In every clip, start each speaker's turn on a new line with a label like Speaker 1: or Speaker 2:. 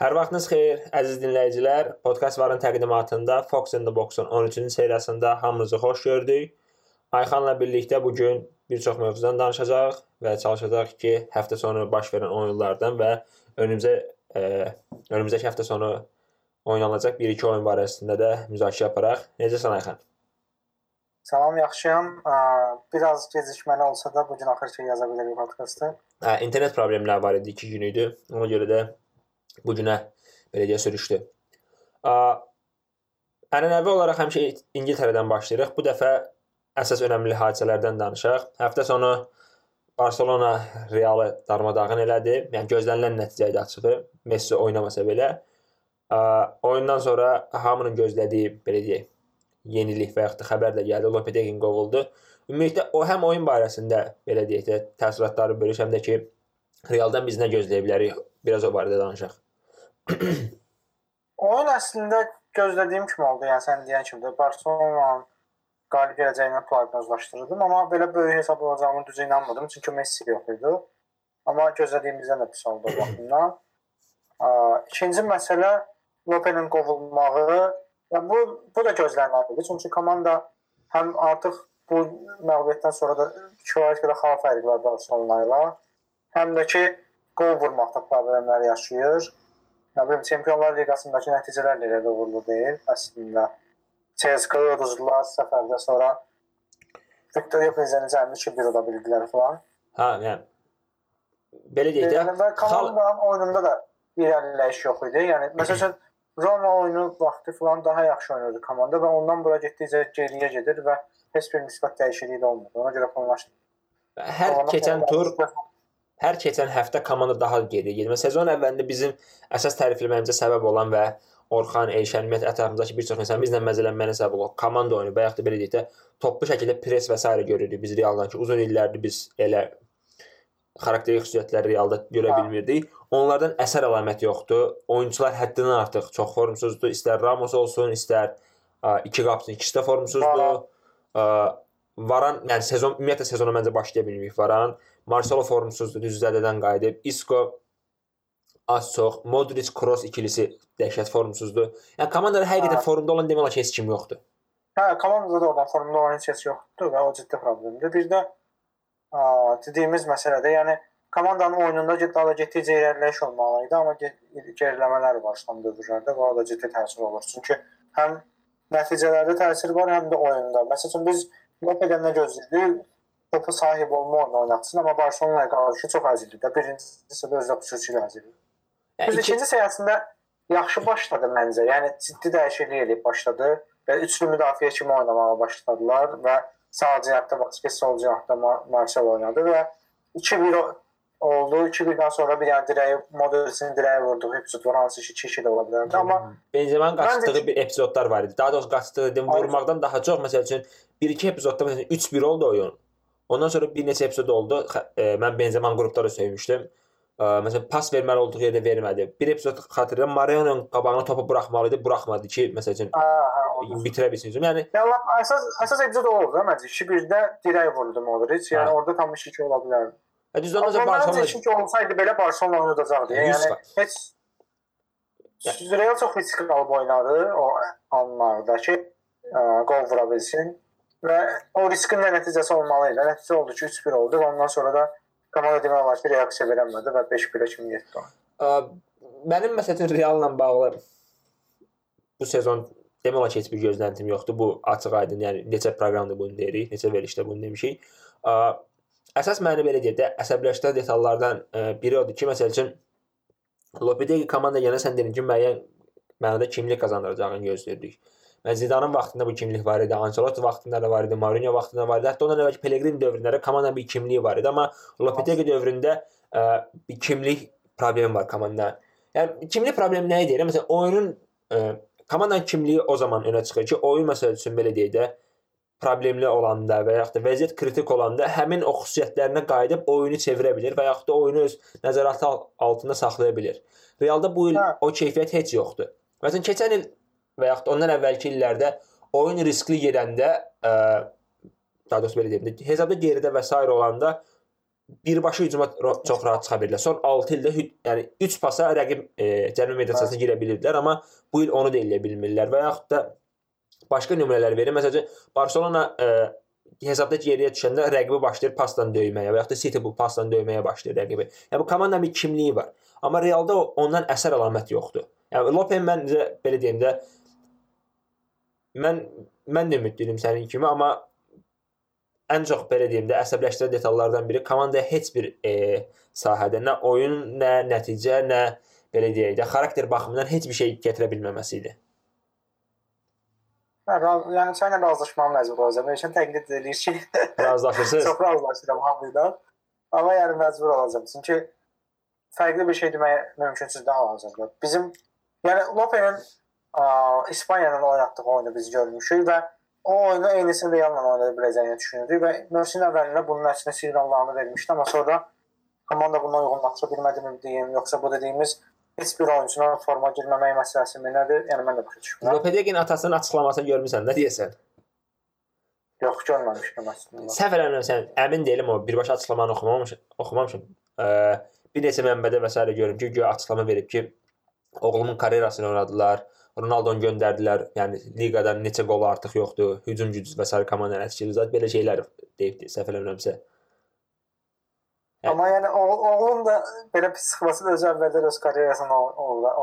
Speaker 1: Hər vaxtınız xeyir, əziz dinləyicilər. Podkast varın təqdimatında Fox in the Box-un 13-cü seriyasında hamınızı xoş gördük. Ayxanla birlikdə bu gün bir çox mövzudan danışacağıq və çalışacağıq ki, həftə sonu baş verən oyunlardan və önümüzə e, önümüzdəki həftə sonu oynanacaq 1-2 oyun barəsində də müzakirə aparaq. Necəsən Ayxan?
Speaker 2: Salam, yaxşıyam. Biraz gecikməli olsa da bu gün axır ki yaza bilərik podkastı.
Speaker 1: Hə, internet problemləri var idi 2 gün idi. Ona görə də bu günə belə deyə sürüşdü. Ənənəvi olaraq həmişə İngiltərədən başlayırıq. Bu dəfə əsas önəmli hadisələrdən danışaq. Həftə sonu Barselona Realı darmadağın elədi. Yəni gözlənilən nəticə idi açığı. Messi oynamasa belə. Oyundan sonra hamının gözlədiyi belə deyək, yenilik və ya da xəbər də gəldi. Lopetegin qovuldu. Ümumiyyətlə o həm oyun barəsində belə deyək də təəssüratları bölüş, həm də ki Realdan biz nə gözləyə bilərik? Biraz o barədə danışaq.
Speaker 2: Oyun əslində gözlədiyim kimi oldu. Yəni sən deyən kimi də Barselona qalib gələcəyini proqnozlaşdırırdım, amma belə böyük hesab olacağını düzə inanmadım, çünki Messi yox idi. Amma gözlədiyimizdən də pis oldu baxımdan. İkinci məsələ Lopenin qovulmağı. Ya bu bu da gözlənilirdi. Çünki komanda həm artıq bu məğlubiyyətdən sonra da kifayət qədər xal fərqi var Barselona ilə. Həm də ki qol vurmaqda problemlər yaşayır. Nə bilim Çempionlar Liqasındakı nəticələr də elə uğurlu deyil əslində. CSKA uduzdular səfərdə sonra Viktoria Plzenin cəmi 2-1 uda bildilər falan.
Speaker 1: Hə, yəni belə deyək də.
Speaker 2: Yəni komandanın oyununda da irəliləyiş yox idi. Yəni məsələn Roma oyunu vaxtı falan daha yaxşı oynayırdı komanda və ondan bura getdikcə geriyə gedir və heç bir nisbət dəyişikliyi də olmadı. Ona görə planlaşdı.
Speaker 1: Hər keçən tur hər keçən həftə komanda daha geriyə gedir. Sezon əvvəlində bizim əsas tərifləməyimizə səbəb olan və Orxan, Elşən, ümumiyyətlə ətrafımızdakı bir çox məsələn bizlə məzələnməyinə səbəb olan komanda oyunu və yaxud da belə deyək də toplu şəkildə pres və s. görürdük biz Realdan ki, uzun illərdir biz elə xarakterik xüsusiyyətləri Realda görə bilmirdik. Onlardan əsər əlaməti yoxdur. Oyunçular həddindən artıq çox formsuzdur. İstər Ramos olsun, istər iki qapıçının ikisi də formsuzdur. Varan, yəni sezon ümumiyyətlə sezona məncə başlaya bilməyib Varan. Marcelo formsuzdur, düz zədədən qayıdıb. Isco az çox Modric Kroos ikilisi dəhşət formsuzdur. Yəni komandada həqiqətən formda olan demək olar ki, heç kim yoxdur.
Speaker 2: Hə, komandada da oradan formda olan heç kəs yoxdur və o ciddi problemdir. Bir də ə, dediyimiz məsələdə, yəni komandanın oyununda daha getdikcə irəliləyiş olmalı idi, amma geriləmələr var son dövrlərdə və o da ciddi təsir olur. Çünki həm nəticələrdə təsir var, həm də oyunda. Məsələn biz Lopedən nə gözləyirdik? Topa sahib olma oyunu oynatsın, amma Barselonaya qarşı çox əzildi də. Birincisi də xüsusi əzildi. Yəni, Biz ikinci səhifəsində yaxşı başladı məncə. Yəni ciddi dəyişiklik edib başladı və üçlü müdafiə kimi oynamağa başladılar və sağ cinahda Vasquez, sol cinahda Marcel oynadı və 2-1 oldu. 2-1-dən sonra bir yəni dirəyi Modric'in dirəyi vurduğu epizod var, hansı ki 2-2 də ola bilərdi, amma
Speaker 1: Benzema'nın qaçdığı bir epizodlar var idi. Daha doğrusu qaçdığı dedim vurmaqdan daha çox məsəl üçün 1-2 epizodda məsələn 3-1 oldu oyun. Ondan sonra bir neçə epizod oldu. E, mən Benzema'nın qrupda da söymüşdüm. Məsələn, pas verməli olduğu yerdə vermədi. Bir epizod xatırlayıram, Mariano'nun qabağına topu buraxmalı idi, buraxmadı ki, məsəl üçün bitirə bilsin. Yəni
Speaker 2: yəni əsas əsas epizod o oldu, məncə. 2-1-də dirək vurdu Modric. Yəni hə. orada tam 2-2 ola bilərdi.
Speaker 1: Hə, düzdür, ondan sonra
Speaker 2: Barcelona 2-2 olsaydı belə Barcelona oynayacaqdı. Yəni heç Real çox riskli qalıb oynadı o anlarda ki, ə, qol vura bilsin və o riskin də nəticəsi olmalı idi. Nəticə oldu ki, 3-1 oldu və ondan sonra da komanda demək olar ki, reaksiya verəmədi və 5-1-ə kimi getdi.
Speaker 1: Mənim məsələn Realla bağlı bu sezon demək olar ki, heç bir gözləntim yoxdur. Bu açıq-aydın, yəni neçə proqramda bunu deyirik, neçə verilişdə bunu demişik. Əsas məni belə deyək də əsəbləşdirən detallardan biri odur ki, məsəl üçün Lopetegi komanda yenə sən dedin ki, müəyyən mənada kimlik qazandıracağını gözləyirdik. Və Zidanın vaxtında bu kimlik var idi, Ancelotti vaxtında da var idi, Mourinho vaxtında var idi. Hətta ondan əvvəlki Pellegrini dövründə komandanın bir kimliyi var idi, amma Lopetegi dövründə ə, bir kimlik problemi var komandada. Yəni kimlik problemi nə idi? Məsələn, oyunun ə, komandanın kimliyi o zaman önə çıxır ki, oyun məsəl üçün belə deyək də problemli olanda və yaxud da vəziyyət kritik olanda həmin o xüsusiyyətlərinə qayıdıb oyunu çevirə bilər və yaxud da oyunu öz nəzarəti altında saxlaya bilər. Realda bu il hə. o keyfiyyət heç yoxdur. Məsələn, keçən il və yaxud ondan əvvəlki illərdə oyun riskli gedəndə ə, daha doğrusu belə deyim, hesabda geridə və s. olanda birbaşa hücuma çox rahat çıxa bilirlər. Son 6 ildə yəni 3 pasa rəqib e, cəbhə mediasiyasına girə bilirdilər, amma bu il onu da eləyə bilmirlər və yaxud da başqa nümunələr verir. Məsələn, Barselona e, hesabda geriyə düşəndə rəqibi başlayır pasdan döyməyə və yaxud da City bu pasdan döyməyə başlayır rəqibi. Yəni bu komandanın bir kimliyi var. Amma Realda ondan əsər əlamət yoxdur. Yəni Lopen məncə belə deyim də mən mən də ümidliyəm sənin kimi, amma ən çox belə deyim də əsəbləşdirən detallardan biri komandaya heç bir e, sahədə nə oyun, nə nəticə, nə belə deyək də xarakter baxımından heç bir şey gətirə bilməməsi idi.
Speaker 2: Hə, yəni səninlə razılaşmağa məcbur olacağam. Üçün təqlid edir ki,
Speaker 1: Razılaşırsınız?
Speaker 2: çox razılaşıram hamıyla. Amma yəni məcbur olacağam. Çünki fərqli bir şey deməyə mümkünsüz də hal-hazırda. Bizim yəni Lope'nin İspaniyanın oynatdığı oyunu biz görmüşük və o oyunu eynisini Real'la oynaya biləcəyini düşünürdük və mövsüm əvvəlində bunun əksinə siqnallarını vermişdi, amma sonra komanda buna uyğunlaşa bilmədi mi deyim, yoxsa bu dediyimiz heç bir oyunçunun forma girməməyi məsələsi nədir? Yəni mən də başa düşmürəm.
Speaker 1: Lopetegin atasının açıqlamasını görmüsən, nə deyəsən?
Speaker 2: Yox, görməmişdim əslində.
Speaker 1: Səhv eləmirəmsən, əmin deyiləm o birbaşa açıqlamanı oxumamışam. Oxumamışam. Ə, bir neçə mənbədə və s. görürüm ki, güya açıqlama verib ki, oğlumun karyerasını oynadılar. Ronaldonu göndərdilər. Yəni liqadan neçə qol artıq yoxdur. Hücum gücü və s. komandanın nəticəsi zət belə şeylər deyibdi, səhv eləmirəmsə.
Speaker 2: Amma yəni o, oğlum da belə pis çıxması da öz əvvəldən öz karyerasını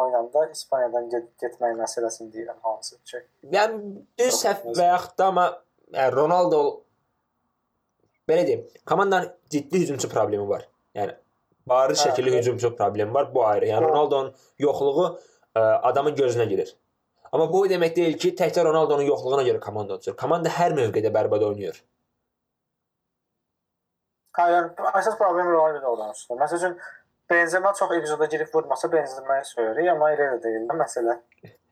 Speaker 2: oynanda İspaniyadan get getmək məsələsini deyirəm hansı ki.
Speaker 1: Yəni düz səhv və yaxud da amma yəni Ronaldo belə deyim, komandanın ciddi hücumçu problemi var. Yəni bariz
Speaker 2: Hə,
Speaker 1: şəkilli hücumçu problemi var. Bu ayrı. Yəni. Ronaldo'nun yoxluğu adamın gözünə girir. Amma bu o demək deyil ki, təkcə Ronaldo'nun yoxluğuna görə komanda uçur. Komanda hər mövqedə bərbad oynayır.
Speaker 2: Yəni əsas problem Ronaldo olan üstə. Məsəl üçün Benzema çox epizoda girib vurmasa Benzema'yı söyürük, amma elə də deyil məsələ.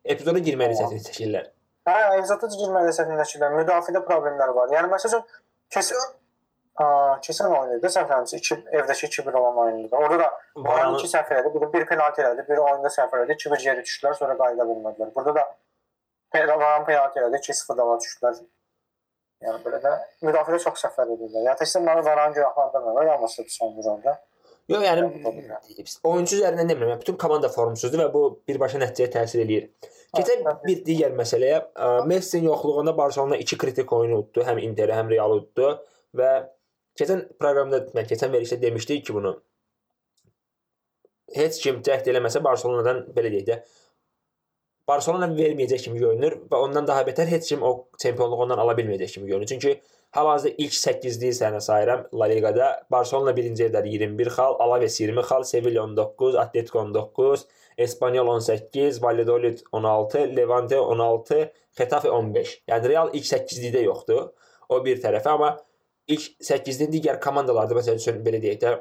Speaker 1: Epizoda girməli
Speaker 2: Tamam.
Speaker 1: çətin çəkirlər.
Speaker 2: Hə, epizoda girməli səhnələşirlər. Müdafiədə problemlər var. Yəni məsəl üçün kesin keçən oyunda səhvlərimsə 2 evdəki 2-1 olan oyunda. Orada da
Speaker 1: Varanı
Speaker 2: iki səhv elədi, biri bir penalti elədi, biri oyunda səhv elədi, 2-1 geri düşdülər, sonra qayıda bilmədilər. Burada da Varan penalti elədi, 2-0 dava düşdülər. Yəni belə də müdafiədə çox səhvlər edirlər. Yəni təkcə mənə Varan günahlandırmır, yalnız son vuranda.
Speaker 1: Yox, yəni oyunçu üzərindən demirəm. Bütün komanda formsuzdur və bu birbaşa nəticəyə təsir eləyir. Keçən
Speaker 2: Hə,
Speaker 1: bir digər məsələyə, Messi'nin yoxluğunda Barselona 2 kritik oyunu uddu, həm Interi, həm Realı uddu və keçən proqramda mən keçən verilişdə demişdik ki, bunu heç kim cəhd eləməsə Barselonadan belə deyək də Barselona verməyəcək kimi görünür və ondan daha betər heç kim o çempionluğu ondan ala bilməyəcək kimi görünür. Çünki hal-hazırda ilk 8-liyi sənə sayıram La Liqada. Barselona 1-ci yerdədir 21 xal, Alaves 20 xal, Sevilla 19, Atletico 19, Espanyol 18, Valladolid 16, Levante 16, Getafe 15. Yəni Real ilk 8-likdə yoxdur. O bir tərəfə, amma ilk 8-nin digər komandalarda məsəl üçün belə deyək də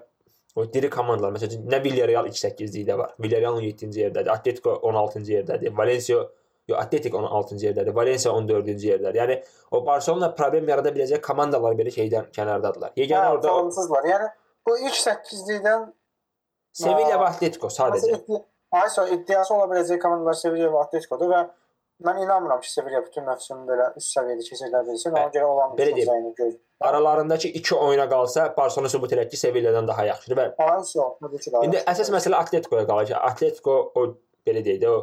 Speaker 1: o diri komandalar məsəl üçün nə Villarreal ilk 8-likdə var. Villarreal 17-ci yerdədir, Atletico 16-cı yerdədir, Valencia Yo, Atletico 16-cı yerdədir, Valencia 14-cü yerdədir. Yəni o Barselona problem yarada biləcək komandalar belə şeydən kənardadılar. Yeganə
Speaker 2: Yəni
Speaker 1: orada o
Speaker 2: formsuzlar. Yəni bu ilk 8-likdən
Speaker 1: Sevilla və Atletico sadəcə.
Speaker 2: Aysa iddiası ola biləcək komandalar Sevilla və Atletico'dur və mən inanmıram ki, Sevilla bütün mövsümü belə üst səviyyədə keçirə bilsin. Ona görə olan
Speaker 1: Belə deyim.
Speaker 2: zəyini göz.
Speaker 1: Aralarındakı 2 oyuna qalsa Barselona sübut elər ki, Sevilla'dan daha yaxşıdır və indi əsas məsələ Atleticoya qalır ki, Atletico o belə deyək də o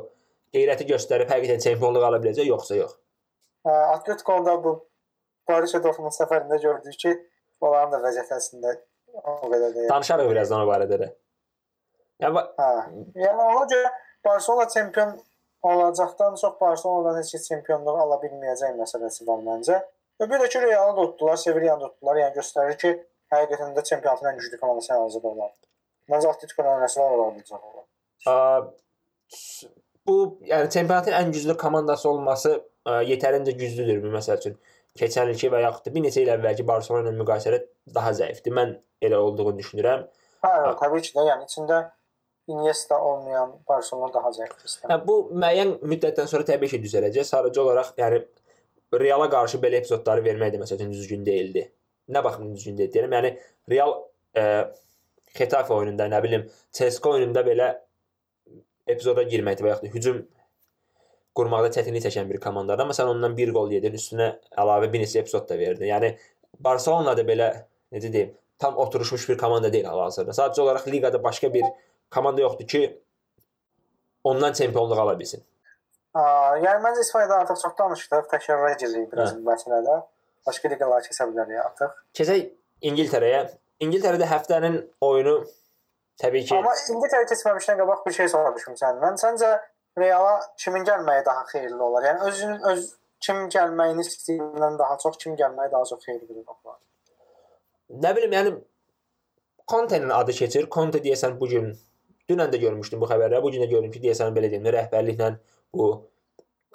Speaker 1: qeyrəti göstərib həqiqətən çempionluq ala biləcək yoxsa yox.
Speaker 2: Hə, Atletico'da bu Borussia Dortmund səfərində gördük ki, onların da vəziyyəti əslində o qədər deyil.
Speaker 1: Danışarıq birazdan o barədə də. Yəni
Speaker 2: Hə. Yəni ona görə Barcelona çempion olacaqdan çox Barcelonadan heç çempionluq ala bilməyəcək məsələsi var məncə. Və bir də ki Real'ı da tutdular, Sevilla'nı da tutdular. Yəni göstərir ki, həqiqətən də çempionatın ən güclü komandası hazırda olan. Məncə Atletico-dan oynasınlar ola
Speaker 1: s- bu yəni çempionatın ən güclü komandası olması ə, yetərincə güclüdürmü məsəl üçün? Keçən ilki və yaxud da bir neçə il əvvəlki Barselona ilə müqayisədə daha zəifdir. Mən elə olduğunu düşünürəm.
Speaker 2: Hə, hə, təbii ki də, yəni içində Iniesta olmayan Barcelona daha zəifdir.
Speaker 1: Yəni bu müəyyən müddətdən sonra təbii ki düzələcək. Sadəcə olaraq yəni Reala qarşı belə epizodları vermək də məsəl üçün düzgün deyildi. Nə baxımdan düzgün deyil deyirəm. Yəni Real ə, Getafe oyununda, nə bilim, CSKA oyununda belə epizoda girməkdə və yaxud da hücum qurmaqda çətinlik çəkən bir komandadır. Amma sən ondan bir qol yedin, üstünə əlavə bir neçə epizod da verdin. Yəni Barselona da belə necə deyim, tam oturmuş bir komanda deyil hal-hazırda. Sadəcə olaraq liqada başqa bir komanda yoxdur ki, ondan çempionluq ala bilsin.
Speaker 2: Yəni məncə İspaniyada artıq çox danışdıq, təkrara giririk biraz bu məsələdə. Başqa liqalara keçə bilərik artıq.
Speaker 1: Keçək İngiltərəyə. İngiltərədə həftənin oyunu təbii ki,
Speaker 2: Amma İngiltərə keçməmişdən qabaq bir şey soruşum səndən. Səncə Reala kimin gəlməyi daha xeyirli olar? Yəni özünün öz kim gəlməyini istəyindən daha çox kim gəlməyi daha çox xeyirli olar.
Speaker 1: nə bilim, yəni Conte-nin adı keçir. Conte deyəsən bu gün dünən də görmüşdüm bu xəbərləri. Bu gün də gördüm ki, deyəsən belə deyim, rəhbərliklə bu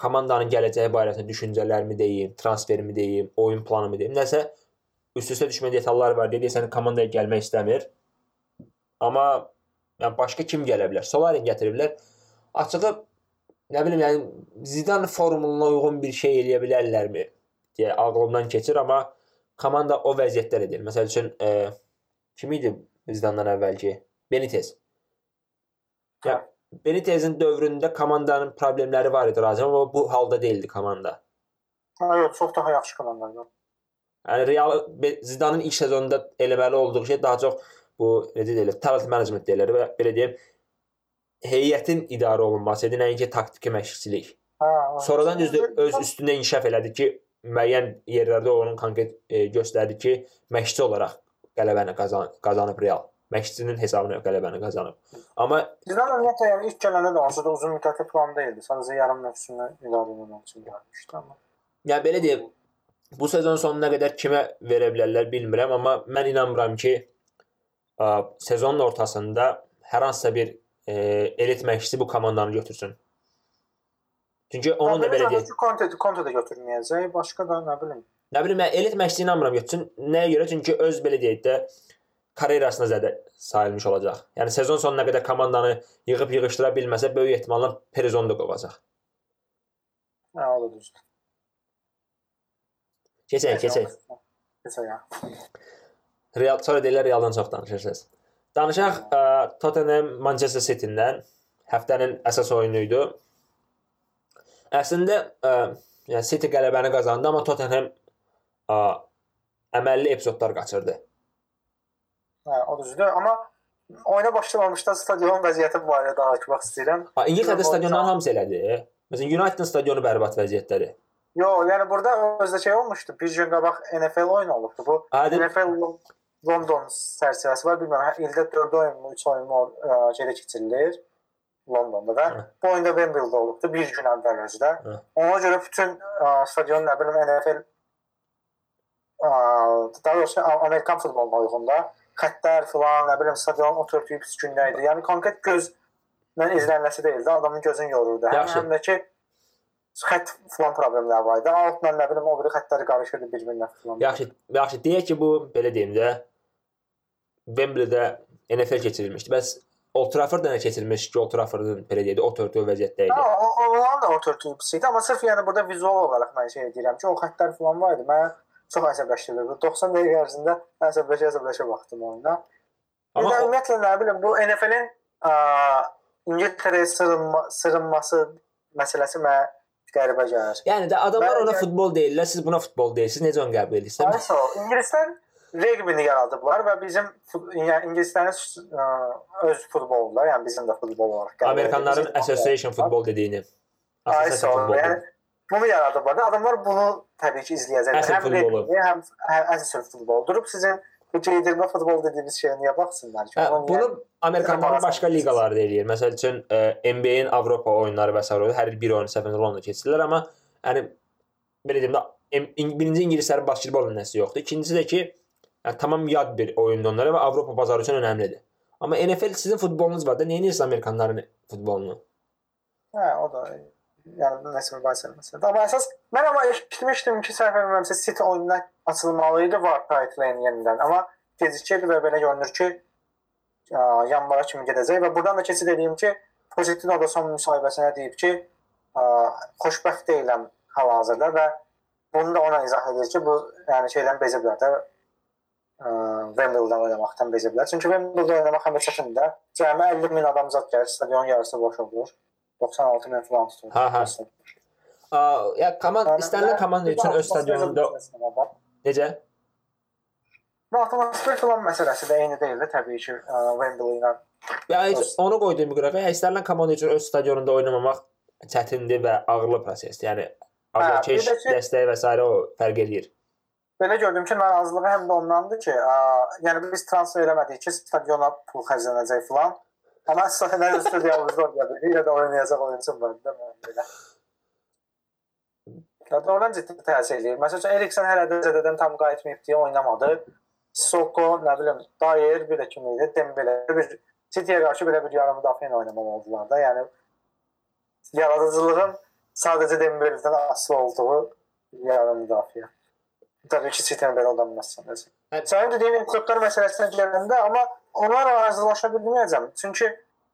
Speaker 1: komandanın gələcəyi barəsində düşüncələrimi deyim, transferimi deyim, oyun planımı deyim. Nəsə üst-üstə düşmə detallar var. Deyəsən komandaya gəlmək istəmir. Amma yəni başqa kim gələ bilər? Solarin gətiriblər. Açığı nə bilim, yəni Zidane formuluna uyğun bir şey eləyə bilərlərmi deyə ağlımdan keçir, amma komanda o vəziyyətlər edir. Məsəl üçün, e, kim idi Zidandan əvvəlki? Benitez. Ya Benitezin dövründə komandanın problemləri var idi razı, amma bu halda deyildi komanda.
Speaker 2: Ha, yox, çox daha yaxşı komandadır.
Speaker 1: Yəni Real Zidanın ilk sezonunda eləməli olduğu şey daha çox bu necə deyilir, talent management deyilir və belə deyim, heyətin idarə olunması idi, nəinki taktiki məşqçilik.
Speaker 2: O-
Speaker 1: Sonradan düzdür öz üstündə inkişaf elədi ki, müəyyən yerlərdə onun konkret e, göstərdi ki, məşqçi olaraq qələbəni qazan qazanıb Real. Məşqçinin hesabına qələbəni qazanıb. Amma
Speaker 2: Zidane ümumiyyətlə yəni ilk gələndə də onsuz da uzun müddətli plan deyildi. Sadəcə yarım mövsümü idarə etmək üçün gəlmişdi amma.
Speaker 1: yəni belə deyim, bu sezon sonuna qədər kimə verə bilərlər bilmirəm, amma mən inanmıram ki, ə, sezonun ortasında hər hansısa bir e, elit məşqçi bu komandanı götürsün. Çünki onun da belə deyək,
Speaker 2: Conte Conte də götürməyəcək, başqa da nə bilim.
Speaker 1: Nə bilim mən elit məşqçi inanmıram götürsün. Nəyə görə? Çünki öz belə deyək də karyerasına zədə sayılmış olacaq. Yəni sezon sonuna qədər komandanı yığıb yığışdıra bilməsə böyük ehtimalla Perizonu da qovacaq.
Speaker 2: Hə, o da düzdür.
Speaker 1: Keçək, keçək.
Speaker 2: Keçək ya.
Speaker 1: Real sonra deyirlər Realdan çox danışırsınız. Danışaq ə, Tottenham Manchester City-dən həftənin əsas oyunu idi. Əslində ə, yəni City qələbəni qazandı, amma Tottenham ə, əməlli epizodlar qaçırdı.
Speaker 2: Hə, o düzdür. Amma oyuna başlamamışdan stadion vəziyyəti barədə danışmaq istəyirəm.
Speaker 1: Ha, İngiltərədə stadionların hamısı elədi. Məsələn, United-ın stadionu bərbad vəziyyətləri.
Speaker 2: Yo, yəni burada özdə şey olmuşdu. Bir gün qabaq NFL oyunu olubdu. Bu
Speaker 1: Adil
Speaker 2: NFL Lo- London sərçəsi var. Bilmirəm, hə, ildə 4 oyun mu, 3 oyun mu ə, şeydə keçirilir. Londonda da.
Speaker 1: Hə.
Speaker 2: Bu oyunda Wembley-də olubdu bir gün əvvəl özdə.
Speaker 1: Hə.
Speaker 2: Ona görə bütün ə, stadion nə bilim NFL ə, daha doğrusu Amerikan futboluna uyğunda xəttlər filan, nə bilim stadion oturtuyub pis gündə idi. Yəni konkret gözlə izlənməsi deyildi. Adamın gözünü yorurdu. Həm,
Speaker 1: Yaxşı.
Speaker 2: həm də ki xətt filan problemləri var idi. Altla nə bilim o biri xəttləri qarışırdı bir-birinə filan.
Speaker 1: Yaxşı, yaxşı deyək ki, bu belə deyim də Wembley-də NFL keçirilmişdi. Bəs Old Trafford-da nə keçirilmiş ki, Old Trafford-ın belə deyək də o törtü vəziyyətdə idi.
Speaker 2: Ha, o, o, onların da oturtduğu pis idi. Amma sırf yəni burada vizual olaraq mən şey deyirəm ki, o xəttlər falan var idi. Mən çox əsəbləşdirirdi. 90 dəqiqə ərzində əsəbləşə-əsəbləşə baxdım oyuna.
Speaker 1: Amma o-
Speaker 2: ümumiyyətlə nə bilim bu NFL-in İngiltərəyə sırınma, sırınması məsələsi mənə qəribə gəlir.
Speaker 1: Yəni də adamlar ona futbol deyirlər, siz buna futbol deyirsiniz. Necə onu qəbul edirsiniz?
Speaker 2: Ayso, ingilislər regbini yaradıblar və bizim yəni ingilislərin ə, öz futbolu, yəni bizim də futbol olaraq. qəbul
Speaker 1: Amerikanların association futbol dediyini.
Speaker 2: Ayso, yəni bunu yaradıblar. da Adamlar bunu təbii ki izləyəcəklər.
Speaker 1: Əsl
Speaker 2: Həm
Speaker 1: futbolu.
Speaker 2: həm həm əsl futbol. Durub sizin bu geydirmə futbol dediyiniz şeyə niyə baxsınlar ki?
Speaker 1: Hə,
Speaker 2: Onun
Speaker 1: bunu Amerikanların
Speaker 2: Bizim
Speaker 1: başqa liqaları da eləyir. Məsəl üçün e, NBA-in Avropa oyunları və s. Hər bir oyun səfərində Londona keçirirlər, amma yəni belə deyim də birinci ingilislərin basketbol nəsə yoxdur. İkincisi də ki, yəni tamam yad bir oyundur onlara və Avropa bazarı üçün önəmlidir. Amma NFL sizin futbolunuz var da, niyə edirsiniz Amerikanların futbolunu?
Speaker 2: Hə, o da yəni nəsə mübahisə məsələdir. Amma əsas mən amma eşitmişdim ki, səhv etmirəmsə City oyununa açılmalı idi var Pipeline yenidən. Amma gecikir və belə görünür ki, yanvara kimi gedəcək və buradan da keçid edeyim ki, Pochettino da son müsahibəsinə deyib ki, ə, xoşbəxt deyiləm hal-hazırda və bunu da ona izah edir ki, bu yəni şeydən beziblər də ə, Wembley-də oynamaqdan beziblər. Çünki Wembley-də oynamaq həm də çətindir. Cəmi 50 min adam zət gəlir, stadion yarısı boş olur. 96 min falan tutur.
Speaker 1: Ha, ha. Aa, ya komand istənilən komanda üçün öz stadionunda necə?
Speaker 2: Və atmosfer filan məsələsi də eyni deyil də təbii ki, ə, Wembley ilə.
Speaker 1: Ya heç onu qoyduğum qırağa istənilən komanda üçün öz stadionunda oynamamaq çətindir və ağırlı prosesdir. Yəni azarkeş dəstəyi və s. o fərq eləyir.
Speaker 2: Belə gördüm ki, narazılığı həm də ondandır ki, ə, yəni biz transfer eləmədik ki, stadiona pul xərclənəcək filan. Əslində nə studiyamızda oynayır. Yenə də oynayacaq oyunçum var da mən belə. Ya doğrudan ciddi təsir eləyir. Məsələn, Eriksen hələ də zədədən tam qayıtmayıb deyə oynamadı. Soko, nə bilim, Dayer bir də kim idi? Dembele bir City'yə qarşı belə bir yarım müdafiə ilə oynamalı oldular da. Yəni yaradıcılığın sadəcə Dembele'dən asılı olduğu yarım müdafiə. Təbii ki, City-nin belə oynanmazsan.
Speaker 1: Hə,
Speaker 2: Sənin dediyin episodlar məsələsinə gələndə, amma onlarla razılaşa bilməyəcəm. Çünki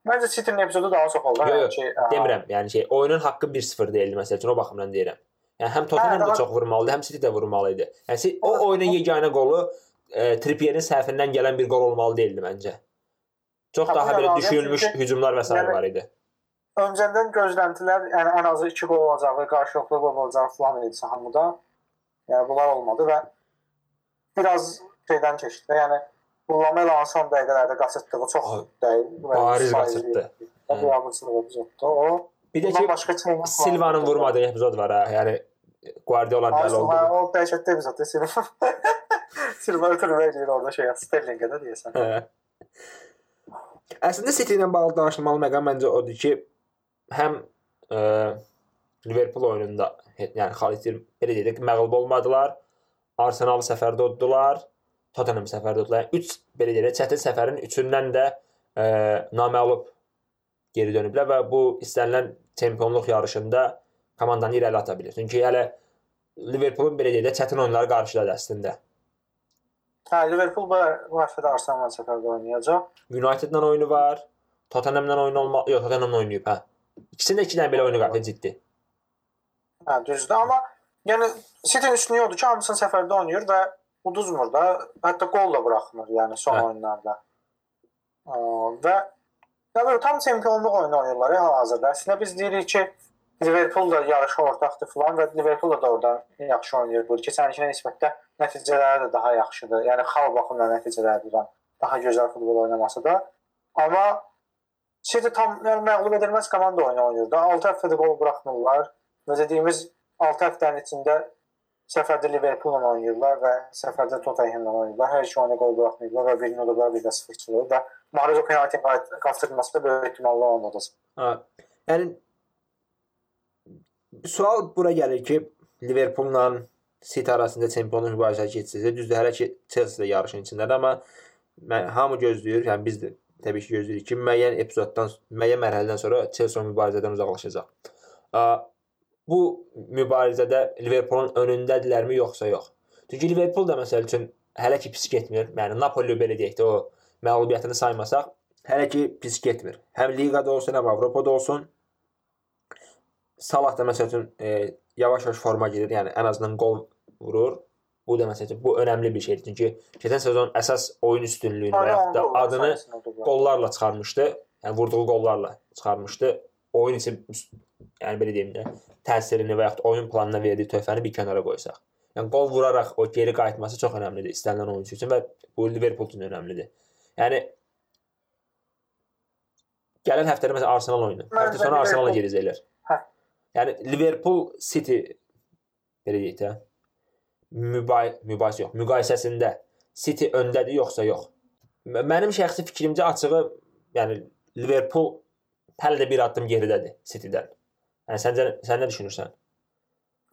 Speaker 2: məncə City-nin epizodu daha çox oldu.
Speaker 1: Yox,
Speaker 2: Yəni
Speaker 1: yox,
Speaker 2: ki, ə,
Speaker 1: Demirəm, yəni şey, oyunun haqqı 1-0 deyildi məsəl üçün o baxımdan deyirəm. Yəni həm Tottenham da
Speaker 2: tamam.
Speaker 1: çox vurmalıdı, həm City də vurmalı idi. Yəni o oyunun yeganə qolu e, Trippier'in səhvindən gələn bir qol olmalı deyildi məncə. Çox
Speaker 2: Ha,
Speaker 1: daha belə
Speaker 2: da
Speaker 1: düşünülmüş
Speaker 2: çünki-
Speaker 1: hücumlar və s.
Speaker 2: yəni-
Speaker 1: var idi.
Speaker 2: öncədən gözləntilər, yəni ən azı 2 qol olacağı, qarşılıqlı qol olacağı falan idi hamıda. Yəni bunlar olmadı və biraz şeydən keçdi. Yəni Lamelanın son dəqiqələrdə qaçırtdığı çox və
Speaker 1: bariz qaçırtdı.
Speaker 2: yabıçılıq epizodda o.
Speaker 1: Bir də ki
Speaker 2: başqa?
Speaker 1: Silva'nın vurmadığı epizod var ha. Yəni Guardiola dəli oldu.
Speaker 2: O dəhşətli epizodda Silva. Silva ötürmə eləyir orada şey, Sterlingə də deyəsən.
Speaker 1: Əslində City ilə bağlı danışılmalı məqam məncə odur ki, həm ə, Liverpool oyununda yəni xarakter belə deyək məğlub olmadılar. Arsenal səfərdə uddular. Tottenham səfərdə uddular. 3 belə deyək, çətin səfərin 3-ündən də ə, naməğlub geri dönüblər və bu istənilən çempionluq yarışında komandanı irəli ata bilir. Çünki hələ Liverpoolun belə deyək də çətin oyunları qarşıdadır əslində.
Speaker 2: Hə, Liverpool bu bu həftə də Arsenal səfərdə oynayacaq.
Speaker 1: United-la oyunu var. Tottenham-la oyunu olma, yox, Tottenham-la oynayıb, hə. İkisində 2 dənə belə oyunu var, ciddi.
Speaker 2: Hə, düzdür, amma yəni City-nin üstünlüyü odur ki, hamısını səfərdə oynayır və uduzmur da, hətta qol da buraxmır, yəni son
Speaker 1: Hə.
Speaker 2: oyunlarda. Ə, və nə bilim tam çempionluq oyunu oynayırlar ya hazırda. Əslində biz deyirik ki, Liverpool da yarışa ortaqdır filan və Liverpool da oradan yaxşı oynayır. Bu keçənkinə nisbətdə nəticələri də daha yaxşıdır. Yəni xal baxımından nəticələri də daha gözəl futbol oynaması da. Amma City tam yəni məğlub edilməz komanda oyunu oynayır da. 6 həftədə qol buraxmırlar. Və dediyimiz 6 həftənin içində səfərdə Liverpool-la oynayırlar və səfərdə Tottenham-la oynayırlar. Hər iki oyuna qol buraxmırlar və birini udublar, bir də 0 çıxırlar və Mario penalti qaçırması da böyük ehtimalla olmadı.
Speaker 1: Ha. Yəni sual bura gəlir ki, Liverpool'la City arasında çempionluq mübarizəsi keçsə, düzdür, hələ ki Chelsea də yarışın içindədir, amma mən hamı gözləyir, yəni biz də təbii ki gözləyirik ki, müəyyən epizoddan, müəyyən mərhələdən sonra Chelsea mübarizədən uzaqlaşacaq. Bu mübarizədə Liverpoolun önündədirlərmi yoxsa yox? Çünki Liverpool da məsəl üçün hələ ki pis getmir. Yəni Napoli belə deyək də o məğlubiyyətini saymasaq, hələ ki pis getmir. Həm liqada olsun, həm Avropada olsun. Salah da məsəl üçün e, yavaş-yavaş forma girir, yəni ən azından qol vurur. Bu da məsəl üçün bu önəmli bir şeydir. Çünki keçən sezon əsas oyun üstünlüyünü və yaxud da adını qollarla çıxarmışdı. Yəni vurduğu qollarla çıxarmışdı. Oyun içi yəni belə deyim də təsirini və yaxud oyun planına verdiyi töhfəni bir kənara qoysaq. Yəni qol vuraraq o geri qayıtması çox önəmlidir istənilən oyunçu üçün və bu Liverpool üçün önəmlidir. Yəni gələn həftədə məsələn Arsenal oyunu.
Speaker 2: Mən
Speaker 1: Həftə
Speaker 2: də
Speaker 1: sonra Arsenal
Speaker 2: Liverpool-
Speaker 1: geri gəlir.
Speaker 2: Hə.
Speaker 1: Yəni Liverpool City belə deyək də mübay mübahisə yox, müqayisəsində City öndədir yoxsa yox? Mənim şəxsi fikrimcə açığı, yəni Liverpool hələ də bir addım geridədir City-dən. Yəni səncə sən nə düşünürsən?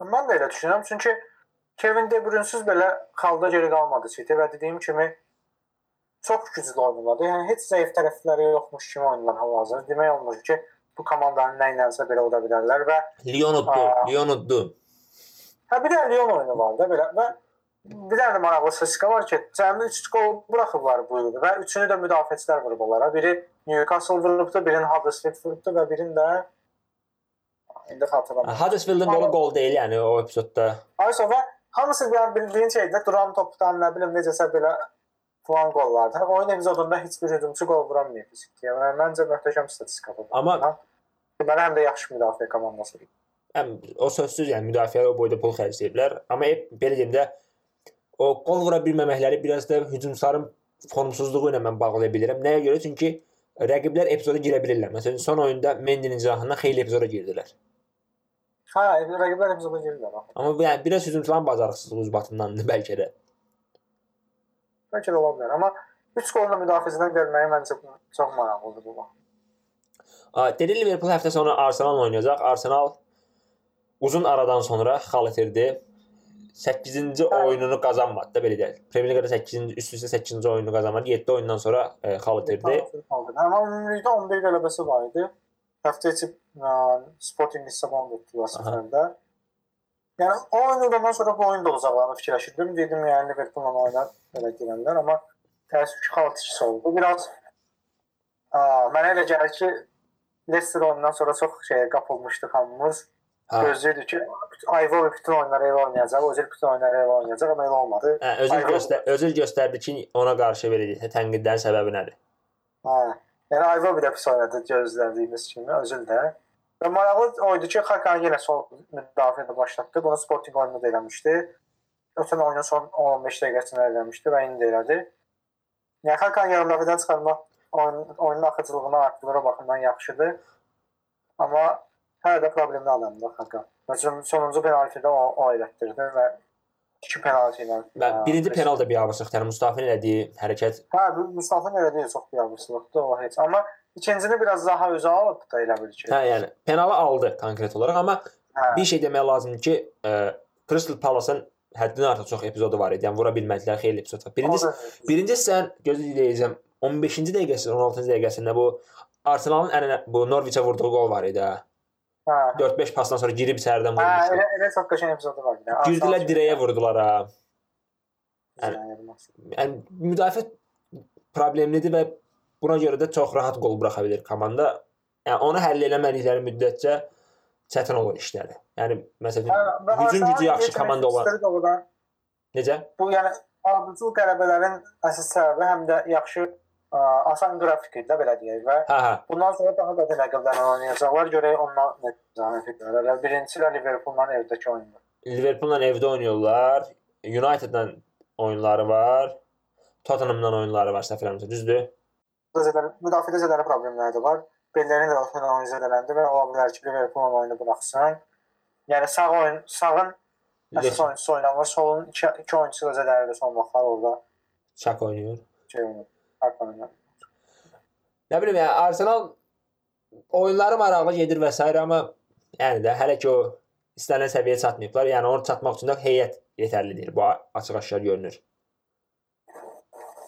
Speaker 2: Mən də elə düşünürəm, çünki Kevin De Bruyne-suz belə xalda geri qalmadı City və dediyim kimi çox güclü oynadı. Yəni heç zəif tərəfləri yoxmuş kimi oynadılar hal-hazırda. Demək olmur ki, bu komandanın nə ilənsə belə uda bilərlər və
Speaker 1: Lyon uddu. Lyon uddu.
Speaker 2: hə bir də Lyon oyunu var da belə və bir dənə də maraqlı statistika var ki, cəmi 3 gol buraxıblar bu il və üçünü də müdafiəçilər vurub onlara. Biri Newcastle vurubdu, birini Huddersfield vurubdu və birini də indi xatırlamıram.
Speaker 1: Huddersfieldin qolu qol deyil, yəni o epizodda.
Speaker 2: Ayso və hamısı yəni bildiyin şeydə duran topdan nə bilim necəsə belə falan qollardı. Oyun epizodunda heç bir hücumçu qol vuramayıb. Yəni məncə möhtəşəm statistikadır.
Speaker 1: Amma-
Speaker 2: deməli həm də yaxşı müdafiə komandasıdır.
Speaker 1: Həm o sözsüz yəni müdafiəyə o boyda pul xərcləyiblər, amma hep belə deyim də o qol vura bilməməkləri biraz da hücumçuların formsuzluğu ilə mən bağlaya bilirəm. Nəyə görə? Çünki rəqiblər epizoda girə bilirlər. Məsələn, son oyunda Mendinin cahından xeyli epizoda girdilər.
Speaker 2: Hə, rəqiblər epizoda girirlər. axı.
Speaker 1: Amma yəni biraz hücumçuların bacarıqsızlığı ucbatındandır bəlkə də.
Speaker 2: Bəlkə də ola bilər, amma 3 qolla müdafiəçidən gəlməyi məncə çox maraqlıdır bu.
Speaker 1: A, Dedi Liverpool həftə sonu Arsenal oynayacaq. Arsenal uzun aradan sonra xal itirdi. 8-ci
Speaker 2: Hə.
Speaker 1: oyununu qazanmadı da belə deyək. Premier Liqada 8-ci üst-üstə 8-ci oyununu qazanmadı. 7 oyundan sonra e, xal itirdi.
Speaker 2: Amma ümumilikdə 11 qələbəsi var idi. Həftə içi Sporting Lissabon tutdular səfərdə. Yəni o oyundan sonra bu oyun da uzaqlarını fikirləşirdim. Dedim yəni Liverpool-la oynar belə girənlər, amma təəssüf ki, xal itkisi oldu. Biraz ə, mənə elə gəlir ki, Leicester oyundan sonra çox şeyə qapılmışdıq hamımız. Gözləyirdik ki, Ayvov bütün oyunları evə oynayacaq, Özil bütün oyunları evə oynayacaq, amma elə olmadı.
Speaker 1: Hə, özü
Speaker 2: Ayvov-
Speaker 1: göstər özü göstərdi ki, ona qarşı deyək, tənqidlərin səbəbi nədir?
Speaker 2: Hə. Yəni Ayva bir də pis oynadı gözlədiyimiz kimi, özül də. Və maraqlı oydu ki, Hakan yenə sol müdafiədə başlatdı. Bunu Sporting oyununda da eləmişdi. Ötən oyunun son 15 dəqiqəsində eləmişdi və indi də elədi. Yəni Hakan yarım müdafiədən çıxarmaq oyun, oyunun axıcılığını artdırır o baxımdan yaxşıdır. Amma hələ də problemli adamdır Hakan. Məsələn, sonuncu penaltidə o, o elətdirdi və iki penalti ilə.
Speaker 1: Mən
Speaker 2: ə,
Speaker 1: birinci
Speaker 2: Chris-
Speaker 1: penal da biabırçılıqdır. Yəni Mustafa'nın elədiyi hərəkət
Speaker 2: Hə, Mustafa'nın elədiyi çox biabırçılıqdır o heç. Amma ikincini biraz daha özə alıb da elə bil ki.
Speaker 1: hə, yəni penalı aldı konkret olaraq, amma
Speaker 2: Hə.
Speaker 1: bir şey demək lazımdır ki, e, Crystal Palace-ın həddindən artıq çox epizodu var idi. Yəni vura bilmədilər, xeyli epizod var. Birinci birinci sən gözü deyəcəm 15-ci dəqiqəsi, 16-cı dəqiqəsində bu Arsenalın ən bu Norwich-ə vurduğu gol var idi. ha.
Speaker 2: Hə.
Speaker 1: 4-5 pasdan sonra girib içəridən
Speaker 2: Hə,
Speaker 1: vurmuşdu.
Speaker 2: elə elə çox qəşəng epizodu var. Yəni,
Speaker 1: Girdilər dirəyə vurdular ha.
Speaker 2: Yəni,
Speaker 1: Yəni müdafiə problemlidir və buna görə də çox rahat qol buraxa bilər komanda. Yəni onu həll eləmədikləri müddətcə çətin olur işləri. Yəni məsələn hücum gücü yaxşı komanda olan necə?
Speaker 2: Bu yəni ardıcıl qələbələrin əsas səbəbi həm də yaxşı asan qrafik idi də belə deyək və
Speaker 1: Hə, hə.
Speaker 2: bundan sonra daha da rəqiblərlə oynayacaqlar. Görək onlar nə zəhmət edirlər. Birincisi də Liverpool'la evdəki oyundur.
Speaker 1: Liverpool'la evdə oynayırlar. United-la oyunları var. Tottenham-la oyunları var səhv eləmirəmsə, düzdür?
Speaker 2: Zədələ, müdafiədə zədələ problemləri də var. Bellərin də ortadan oyun zədələndi və ola bilər ki, Liverpool oyunu buraxsın. Yəni sağ oyun, sağın əsas oyunçusu oynamır, solun iki, iki oyunçusu da zədələdi son vaxtlar orada
Speaker 1: Çak oynayır.
Speaker 2: şey oynuyor. Oynuyor.
Speaker 1: Nə bilim, yəni Arsenal oyunları maraqlı gedir və s. amma yəni də hələ ki o istənilən səviyyəyə çatmayıblar. Yəni onu çatmaq üçün də heyət yetərli deyil. Bu açıq-aşkar görünür.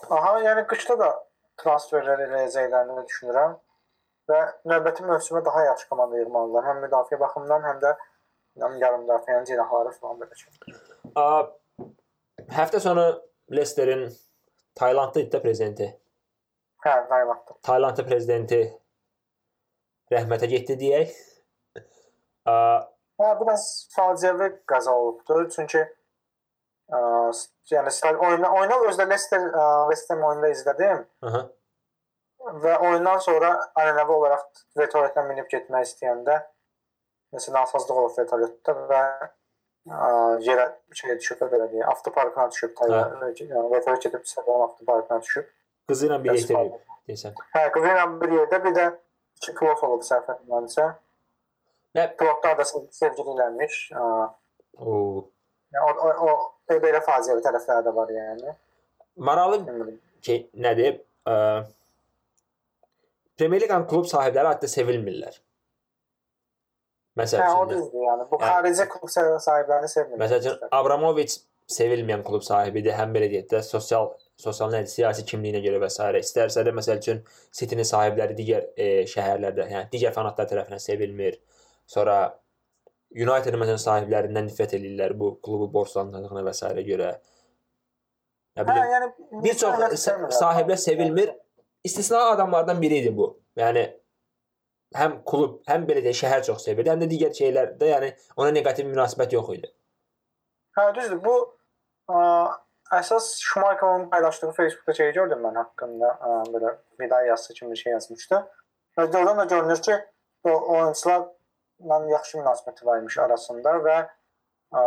Speaker 2: Aha, yəni qışda da transferlər eləyəcəklərini düşünürəm və növbəti mövsümə daha yaxşı komanda yığmalılar. Həm müdafiə baxımından, həm də yəni yarım müdafiənin cinahları falan belə şey.
Speaker 1: A, həftə sonu Leicesterin Taylandlı idi də prezidenti.
Speaker 2: Hə, Taylandda.
Speaker 1: Taylandlı prezidenti rəhmətə getdi deyək. A,
Speaker 2: Hə, biraz faciəvi qəza olubdu. Çünki ə, yəni oyunu oyunu özdə Leicester ə, West Ham oyununda izlədim
Speaker 1: aha.
Speaker 2: və oyundan sonra ənənəvi olaraq vertolyotla minib getmək istəyəndə məsələn nasazlıq olub vertolyotda və ə, yerə şey düşüb belə deyək, avtoparkına düşüb Tayland. Yəni vertolyot gedib Səbənin avtoparkına düşüb.
Speaker 1: Qızı ilə bir yerdə deyirsən.
Speaker 2: Hə, qızı ilə bir yerdə bir də iki pilot olub səhv etmirəmsə.
Speaker 1: Nə?
Speaker 2: Pilotlar da sev- sevgiliymiş. Ə,
Speaker 1: O
Speaker 2: Yəni o, o, o belə faciəvi tərəfləri də var yəni.
Speaker 1: maraqlı ki, nədir? Ə, Premier Liqanın klub sahibləri adda sevilmirlər. Məsəl
Speaker 2: Hə, o düzdür yəni. Bu
Speaker 1: Yəni-
Speaker 2: xarici klub sah- sahiblərini sevmir.
Speaker 1: məsəl üçün Abramovich sevilməyən klub sahibidir. Həm belə deyək də sosial sosial siyasi kimliyinə görə və s. İstərsə də məsəl üçün City-nin sahibləri digər e, şəhərlərdə, yəni digər fanatlar tərəfindən sevilmir. Sonra United məsələn sahiblərindən nifrət eləyirlər bu klubu borclandırdığına və s. görə. Nə
Speaker 2: Hə,
Speaker 1: bilim,
Speaker 2: yəni
Speaker 1: bir çox sahiblər sevilmir. İstisna adamlardan biri idi bu. Yəni həm klub, həm belə deyək şəhər çox sevir, həm də digər şeylərdə yəni ona neqativ münasibət yox idi.
Speaker 2: Hə, düzdür. Bu ə, əsas Schumacher'ın paylaşdığı Facebookda şey gördüm mən haqqında ə, belə vida yazısı kimi bir şey yazmışdı. Və oradan da görünür ki, o oyunçularla yaxşı münasibəti var imiş arasında və ə,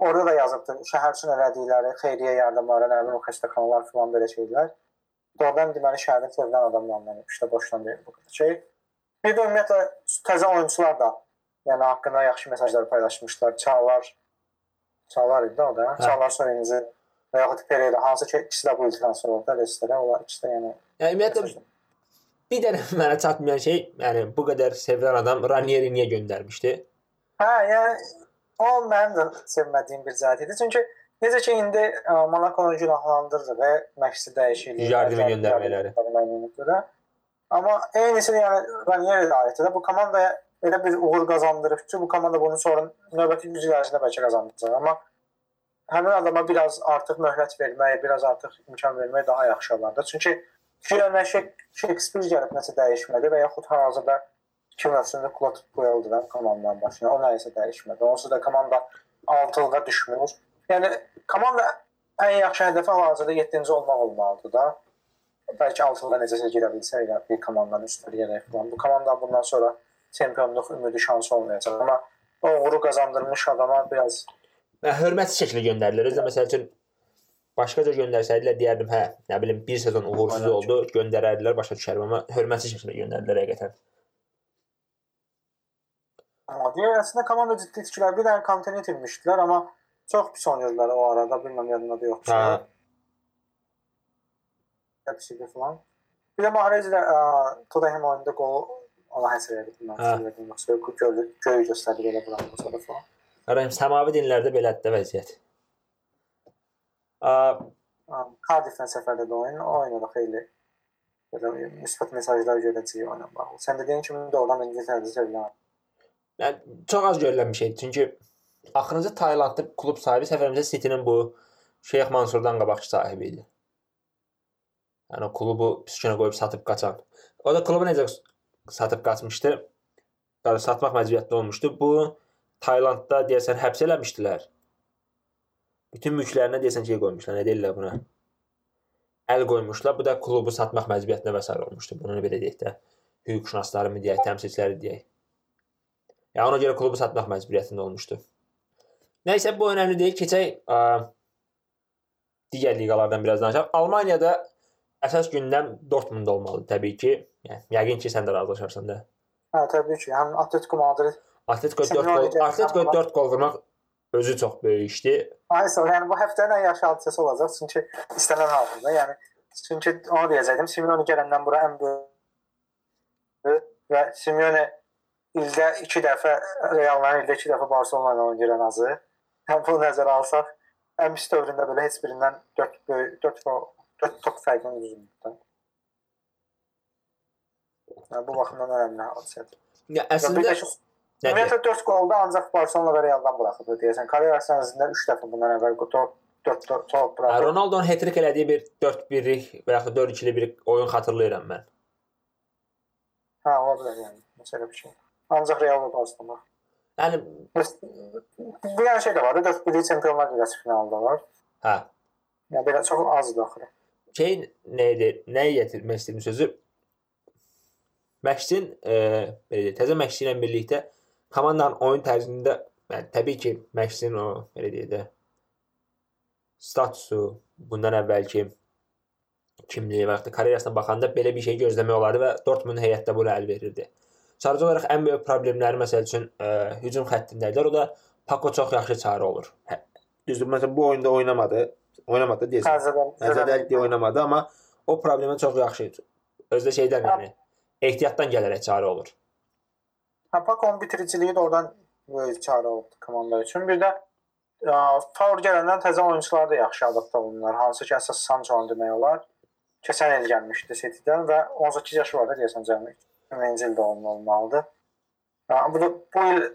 Speaker 2: orada da yazıbdı. Şəhər üçün elədikləri xeyriyyə yardımları, nə bilim xəstəxanalar filan belə şeylər. Doğrudan deməli şəhərin sevilən adamlarından işte boşdan deyil bu şey. Bir də ümumiyyətlə təzə oyunçular da yəni haqqında yaxşı mesajlar paylaşmışlar. Çağlar Çağlar idi o da. Hə. Çağlar Soyuncu və yaxud Pereira hansı ki ikisi də bu il transfer oldu Leicesterə. Onlar ikisi də yəni
Speaker 1: Yəni ümumiyyətlə bir dənə mənə çatmayan şey, yəni bu qədər sevilən adam Ranieri niyə göndərmişdi?
Speaker 2: Hə, yəni o mənim də sevmədiyim bir zət idi. Çünki necə ki indi Monaco-nu günahlandırdı və məşqçi dəyişikliyi,
Speaker 1: yardım göndərmələri.
Speaker 2: Amma eynisini yəni Ranieri də aiddir. Bu komandaya elə bir uğur qazandırıb ki, bu komanda bunu sonra növbəti 100 il ərzində bəlkə qazandıracaq. Amma həmin adama biraz artıq möhlət vermək, biraz artıq imkan vermək daha yaxşı olardı. Çünki fikirləşə Shakespeare gəlib nəsə dəyişmədi və yaxud hal-hazırda 2 mövsümdə klub qoyuldular komandanın başına. O nəyisə dəyişmədi. Onsuz da komanda 6-lığa düşmür. Yəni komanda ən yaxşı hədəfi hal-hazırda 7-ci olmaq olmalıdır da. Bəlkə 6-lığa necəsə girə bilsə elə bir komandanın üstələyərək falan. Bu komanda bundan sonra çempionluq ümidi şansı olmayacaq. Amma o uğuru qazandırmış adama biraz
Speaker 1: və hörmətsiz şəkildə göndərilir. Özdə məsəl üçün başqa cür göndərsəydilər deyərdim, hə, nə bilim bir sezon uğursuz oldu, göndərərdilər, başa düşərəm, amma hörmətsiz şəkildə göndərdilər həqiqətən.
Speaker 2: Amma digər əslində komanda ciddi tikilər. Bir dənə kontent itirmişdilər, amma çox pis oynayırdılar o arada. Bilmirəm yadımda da yoxdur. Hə. Hepsi falan. Bir də Mahrez də Tottenham oyununda gol ona həsr edib mən verdim. Yoxsa göy göy göstərdi belə buraxdı sonra falan.
Speaker 1: Arayım səmavi dinlərdə belədir də vəziyyət.
Speaker 2: Cardiff-lə səfərdə də oyun oynadı xeyli. Belə müsbət mesajlar görəcəyik oyuna bağlı. Sən dediyin kimi doğrudan İngiltərədə sevilən.
Speaker 1: Yəni çox az görülən bir şeydir. Çünki axırıncı Taylandlı klub sahibi səfərimizdə City-nin bu Şeyx Mansurdan qabaqçı sahibi idi. Yəni o klubu pis-günə qoyub satıb qaçan. O da klubu necə satıb qaçmışdı. Yəni satmaq məcburiyyətində olmuşdu. Bu Taylandda deyəsən həbs eləmişdilər. Bütün mülklərinə deyəsən şey qoymuşlar. Nə deyirlər buna? Əl qoymuşlar. Bu da klubu satmaq məcburiyyətinə vəsair olmuşdu. Bunu belə deyək də. Hüquqşünasları mı deyək, təmsilçiləri deyək. Yəni ona görə klubu satmaq məcburiyyətində olmuşdu. Nəysə bu önəmli deyil. Keçək ə, digər liqalardan biraz danışaq. Almaniyada əsas gündəm Dortmund olmalı təbii ki. Yəni yəqin ki, sən də razılaşarsan da.
Speaker 2: Hə, təbii ki. Həm Atletico Madrid
Speaker 1: Atletico 4 gol, Atletico 4 gol vurmaq özü çox böyük işdir.
Speaker 2: Aysa, yəni bu həftənin ən yaxşı hadisəsi olacaq. Çünki istənilən halda, yəni çünki onu deyəcəkdim. Simeone gələndən bura ən böyük və Simeone ildə 2 dəfə Realla, ildə 2 dəfə Barselona ilə oynayır azı. Həm bunu nəzərə alsaq, ən pis dövründə belə heç birindən 4 böyük 4 4 top fərqinin üzündə. Yəni bu baxımdan önəmli hadisədir.
Speaker 1: Ya əslində
Speaker 2: Ümumiyyətlə 4 qolda ancaq Barselona və Realdan buraxıb deyəsən. Karyerasının ərzində 3 dəfə bundan əvvəl top 4 top buraxıb.
Speaker 1: Ronaldo'nun hat-trick elədiyi bir 4-1-lik və yaxud 4-2-li bir oyun xatırlayıram mən.
Speaker 2: Hə, ola bilər yəni. Məsələ bir şey. Ancaq Real və Barcelona.
Speaker 1: Yəni
Speaker 2: bir dənə şey də var. 4-1-lik Çempionlar Liqası finalında var.
Speaker 1: Hə.
Speaker 2: Yəni belə çox azdır axırı.
Speaker 1: Şey nə idi? Nəyə yetirmək istəyirəm sözü? Məşqçinin e, belə təzə məşqçi ilə birlikdə komandanın oyun tərzində yəni təbii ki, məşqçinin o belə deyək də statusu bundan əvvəlki kimliyi və ya karyerasına baxanda belə bir şey gözləmək olardı və Dortmund heyətdə buna əl verirdi. Sadəcə olaraq ən böyük problemləri məsəl üçün ə, e, hücum xəttindədir. O da Pako çox yaxşı çarə olur. Hə, düzdür, məsələn bu oyunda oynamadı. Oynamadı deyəsən. Deyə oynamadı, amma o problemə çox yaxşı özdə şeydən yəni ehtiyatdan gələrək çarə olur.
Speaker 2: Pakon bitiriciliyi də oradan böyük çarə oldu komanda üçün. Bir də Favor gələndən təzə oyunçular da yaxşı adaptə olunurlar. Hansı ki, əsas Sancho demək olar. Keçən il gəlmişdi City-dən və 18 yaşı var da deyəsən cəmi. 20-ci ildə onun olmalıdır. Bu da bu il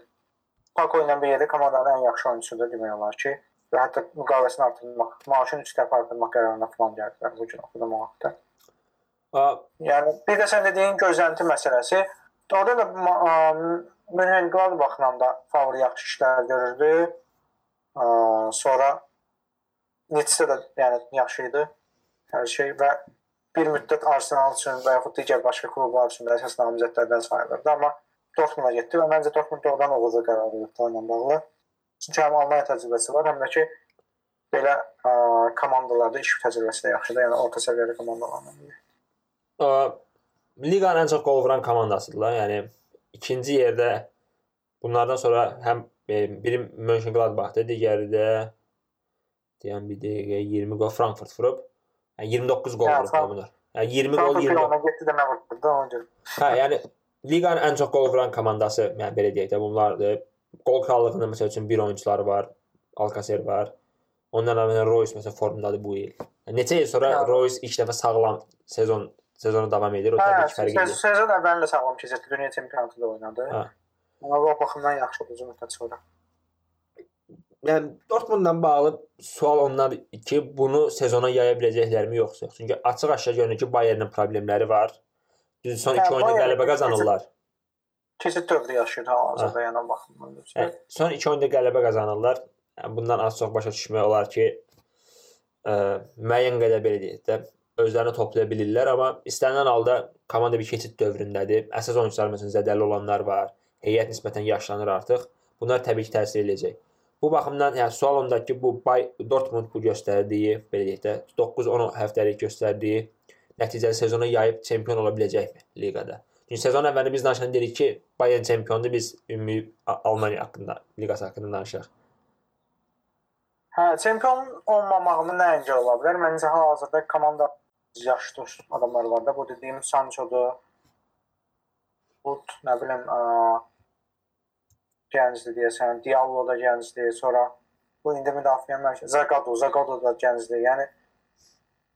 Speaker 2: Paco ilə bir yerdə komandanın ən yaxşı oyunçusudur demək olar ki, və hətta müqavimətini artırmaq, maaşını 3 dəfə artırmaq qərarına falan gəldilər bu gün oxudum o vaxtda. Yəni bir də sən dediyin gözlənti məsələsi Orada da Münhen Gladbachla da favori yaxşı işlər görürdü. Sonra Nitsə də yəni yaxşı idi hər şey və bir müddət Arsenal üçün və yaxud digər başqa klublar üçün də əsas namizədlərdən sayılırdı, amma Dortmunda getdi və məncə Dortmund oradan uğurlu qərar verdi ilə bağlı. Çünki həm Almaniya təcrübəsi var, həm də ki belə ə, komandalarda iş təcrübəsi də yaxşıdır. Yəni orta səviyyəli komandalarla.
Speaker 1: Ə, liqanın ən çox qol vuran komandasıdırlar. Yəni ikinci yerdə bunlardan sonra həm e, biri Mönchengladbach-dır, digəri də deyən bir dəqiqə 20 qol Frankfurt vurub. Yəni 29 qol
Speaker 2: Hə,
Speaker 1: vurub bunlar. Yəni 20 qol
Speaker 2: Frankfurt
Speaker 1: 20.
Speaker 2: ona getdi də nə vurdu da ona görə.
Speaker 1: Hə, yəni liqanın ən çox qol vuran komandası, yəni belə deyək də bunlardır. Qol krallığında məsəl üçün bir oyunçuları var, Alcacer var. Ondan əvvəl Royce məsələn formdadır bu il. Yəni, neçə il sonra
Speaker 2: Hə.
Speaker 1: Royce ilk dəfə sağlam sezon sezonu davam edir. O
Speaker 2: Hə,
Speaker 1: təbii ki, fərq
Speaker 2: sezon, sezon əvvəlində sağlam keçirdi. Dünya çempionatında oynadı.
Speaker 1: Hə.
Speaker 2: Amma o baxımdan yaxşı uzun müddət sonra.
Speaker 1: Yəni Dortmundla bağlı sual ondan ki, bunu sezona yaya biləcəklərmi yoxsa yox? Çünki açıq-aşkar görünür ki, Bayernin problemləri var. Düz son
Speaker 2: Hə,
Speaker 1: 2 oyunda qələbə qazanırlar.
Speaker 2: Keçid dövrü yaşayır hal-hazırda yəni baxımdan.
Speaker 1: Hə, son 2 oyunda qələbə qazanırlar. Yəni bundan az çox başa düşmək olar ki, ə, müəyyən qədər belə deyək də özlərini toplaya bilirlər, amma istənilən halda komanda bir keçid dövründədir. Əsas oyunçular məsələn zədəli olanlar var. Heyət nisbətən yaşlanır artıq. Bunlar təbii ki, təsir eləyəcək. Bu baxımdan yəni sual ondadır ki, bu Bay Dortmund bu göstərdiyi, belə deyək də 9-10 həftəlik göstərdiyi nəticəli sezona yayıb çempion ola biləcəkmi liqada? Çünki sezon əvvəlində biz danışanda dedik ki, Bayern çempiondur, biz ümumi Almaniya haqqında, liqası haqqında danışırıq.
Speaker 2: Hə, çempion olmamağının nə əngəl ola bilər? Məncə hal-hazırda komanda yaşlı adamlar var da. Bu dediyim Sancho'dur. Bu nə bilim, gəncdir deyəsən, Diallo da gəncdir. Sonra bu indi müdafiə mərkəzi Zagadou, Zagadou da gəncdir. Yəni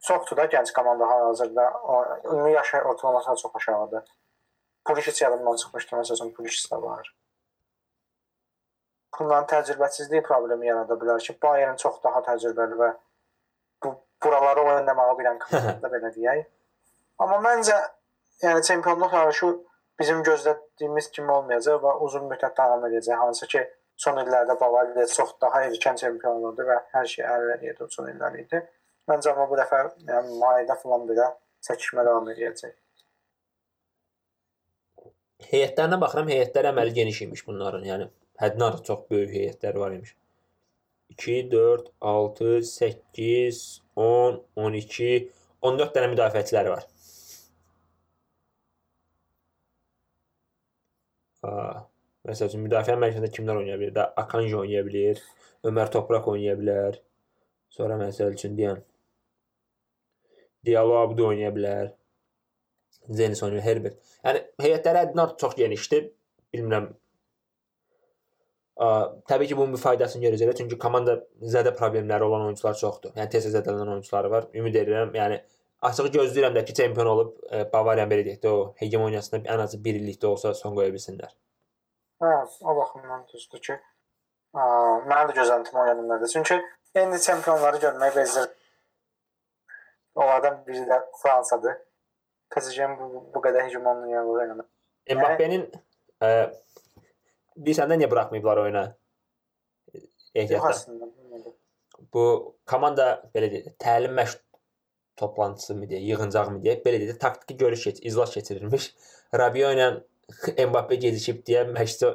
Speaker 2: çoxdur da gənc komanda hal-hazırda. Ümumi yaş ortalaması çox aşağıdır. Pulisic yadımdan çıxmışdı, məsələn, Pulisic də var. Bunların təcrübəsizliyi problemi yarada bilər ki, Bayern çox daha təcrübəli və bu buraları oynamağı bilən komanda belə deyək. Amma məncə yəni çempionluq yarışı bizim gözlədiyimiz kimi olmayacaq və uzun müddət davam edəcək. Hansı ki, son illərdə Bavariya çox daha erkən çempion oldu və hər şey əl edirdi son illər idi. Məncə amma bu dəfə yəni mayda falan belə çəkişmə davam edəcək.
Speaker 1: Heyətlərinə baxıram, heyətlər əməli geniş imiş bunların. Yəni həddindən artıq çox böyük heyətlər var imiş. 2 4 6 8 10 12 14 dənə müdafiəçiləri var. Məsəl üçün müdafiə mərkəzində kimlər oynaya bilər? Da Akanji oynaya bilər, Ömər Toprak oynaya bilər. Sonra məsəl üçün deyən Diallo Abdu oynaya bilər. Zenis oynayır, Herbert. Yəni heyətləri həddindən çox genişdir. Bilmirəm. Ə, təbii ki, bunun bir faydasını görəcəklər. Çünki komanda zədə problemləri olan oyunçular çoxdur. Yəni tez-tez zədələnən oyunçuları var. Ümid edirəm, yəni açıq gözləyirəm də ki, çempion olub e, Bavariya belə deyək də o hegemoniyasını ən azı 1 illikdə olsa son qoya bilsinlər.
Speaker 2: Hə, o baxımdan düzdür ki, ə, mənim də gözləntim o yönümdədir. Çünki indi çempionları görmək bezir. Onlardan biri də Fransadır. PSG-nin bu, bu qədər hegemonluğu eləmək.
Speaker 1: Mbappé'nin e, bilirsən də niyə buraxmayıblar oyuna? Ehtiyatda. Bu komanda belə deyək, təlim məşq toplantısı mı deyək, yığıncaq mı deyək, belə deyək, taktiki görüş keç, iclas keçirilmiş. Rabiot ilə Mbappé gecikib deyə məşqçi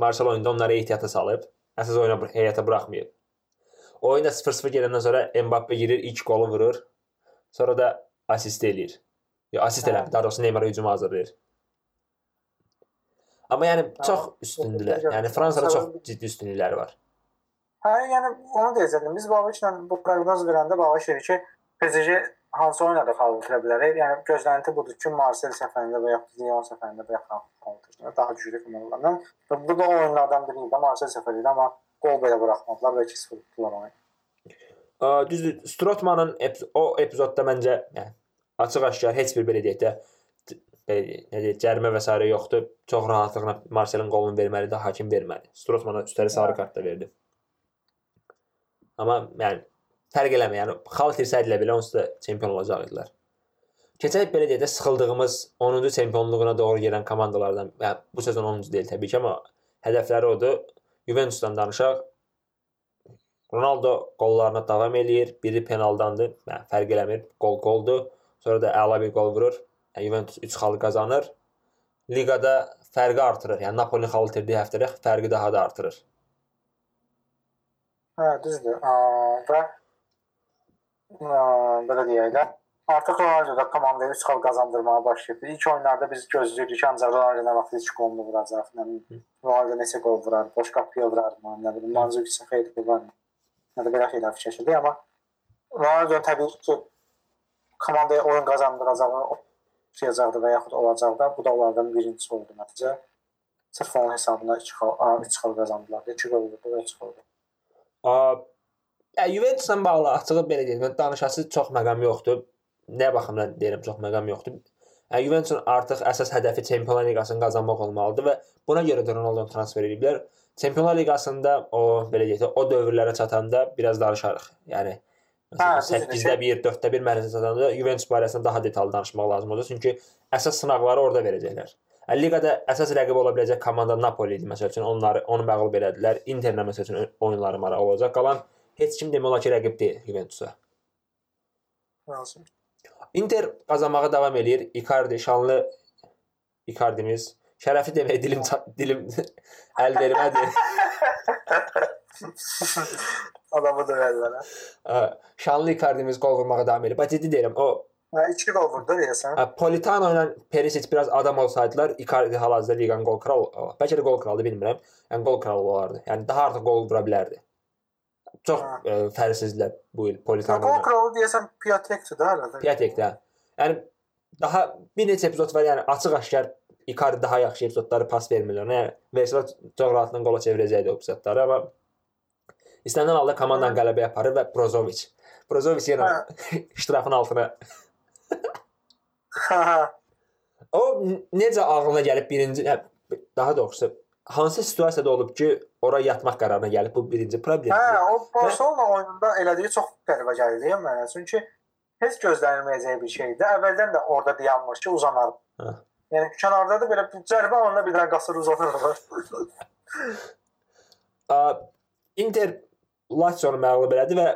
Speaker 1: Marshall oyunda onları ehtiyata salıb. Əsas oyuna heyətə buraxmayıb. Oyunda 0-0 gedəndən sonra Mbappé girir, ilk qolu vurur. Sonra da assist eləyir. Ya assist
Speaker 2: Hə.
Speaker 1: eləmir, daha doğrusu Neymar hücuma hazırlayır. Amma yəni
Speaker 2: Hə.
Speaker 1: çox üstündülər. Yəni Fransada çox ciddi üstünlükləri var.
Speaker 2: Hə, yəni onu deyəcəkdim. Biz Baviçlə bu proqnoz verəndə Baviç dedi ki, PSG hansı oynadı xal itirə bilər. Yəni gözlənti budur ki, Marseille səfərində və ya Lyon səfərində və ya xal itirə daha güclü komandalardan. Və bu da o oyunlardan biri idi. Marseille səfəri idi, amma qol belə buraxmadılar və 2-0 tutdular oyunu.
Speaker 1: Ə, Düzdür, Strotmanın ep- o epizodda məncə yəni açıq-aşkar heç bir belə deyək də deyək, cərimə və s. yoxdur. Çox rahatlıqla Marselin qolunu verməlidir, hakim verməli. Strotmana üstəlik sarı kart da verdi. Amma yəni fərq eləmir. Yəni xal itirsəydilər belə onsuz da çempion olacaqdılar. Keçən il belə deyək də sıxıldığımız 10-cu çempionluğuna doğru gedən komandalardan, yəni bu sezon 10-cu deyil təbii ki, amma hədəfləri odur. Juventusdan danışaq. Ronaldo qollarına davam eləyir. Biri penaldandır. Yəni fərq eləmir. Qol qoldur. Sonra da əla bir qol vurur. Juventus 3 xal qazanır. Liqada fərqi artırır. Yəni Napoli xal itirdiyi həftədə fərqi daha da artırır.
Speaker 2: Hə, düzdür. Və belə deyək də artıq Ronaldo da komandaya 3 xal qazandırmağa başlayıb. İlk oyunlarda biz gözləyirik ki, ancaq Ronaldo nə vaxt 3 qol vuracaq. Nə Ronaldo neçə qol vurar, boş qapıya vurar, nə bilim, Mandzukic xeyli var. Nə də belə şeylər fikirləşirdik, amma Ronaldo təbii ki, komandaya oyun qazandıracağı çıxacaqdı və yaxud olacaq da. Bu da onlardan birincisi oldu nəticə. Sırf onun hesabına 2 xal, 3 xal qazandılar. 2 gol vurdu və 3 xal.
Speaker 1: Ya Juventusla bağlı açığı belə deyim, danışası çox məqam yoxdur. Nə baxımdan deyirəm çox məqam yoxdur. Yəni Juventusun artıq əsas hədəfi Çempionlar Liqasını qazanmaq olmalıdır və buna görə də Ronaldo transfer ediblər. Çempionlar Liqasında o belə deyək, o dövrlərə çatanda biraz danışarıq. Yəni məsələn 8-də 1, 4-də 1 mərhələsinə çatanda Juventus barəsində daha detallı danışmaq lazım olacaq. Çünki əsas sınaqları orada verəcəklər. Liqada əsas rəqib ola biləcək komanda Napoli idi məsəl üçün. Onları onu məğlub elədilər. Interlə məsəl üçün oyunları maraqlı olacaq. Qalan heç kim demək olar ki, rəqib deyil Juventusa.
Speaker 2: Lazım.
Speaker 1: Inter qazanmağa davam eləyir. Icardi şanlı Icardimiz şərəfi demək dilim dilim əl vermədi.
Speaker 2: Adamı döyərlər.
Speaker 1: Hə. Şanlı Icardimiz qol vurmağa davam eləyir. Bax ciddi deyirəm, o
Speaker 2: Hə, 2 gol vurdu deyəsən.
Speaker 1: Politano ilə Perisic biraz adam olsaydılar, Icardi hal-hazırda liqanın gol kralı, bəlkə də gol kralıdır, bilmirəm. Yəni gol kralı olardı. Yəni daha artıq gol vura bilərdi. Çox
Speaker 2: Hə.
Speaker 1: e, fərqsizlər bu il Politano.
Speaker 2: gol kralı deyəsən Piatekdir də hələ. də.
Speaker 1: Piatekdə. Yəni daha bir neçə epizod var, yəni açıq-aşkar Icardi daha yaxşı epizodları pas vermirlər. Yəni versə çox rahatlıqla qola çevirəcəkdi o epizodları, amma istənilən halda komandanı qələbə aparır və Brozovic. Brozovic yenə iştirafın altına
Speaker 2: Hə, hə.
Speaker 1: O necə ağlına gəlib birinci hə, daha doğrusu hansı situasiyada olub ki, ora yatmaq qərarına gəlib bu birinci problem.
Speaker 2: Hə, o Barcelona oyununda elədiyi çox qəribə gəldi mənə. Çünki heç gözlənilməyəcək bir şeydi. Əvvəldən də orada dayanmış ki, uzanar.
Speaker 1: Hə.
Speaker 2: Yəni kənarda da belə bir zərbə alanda bir dənə qasır uzanırlar.
Speaker 1: A, Inter Lazio-nu məğlub elədi və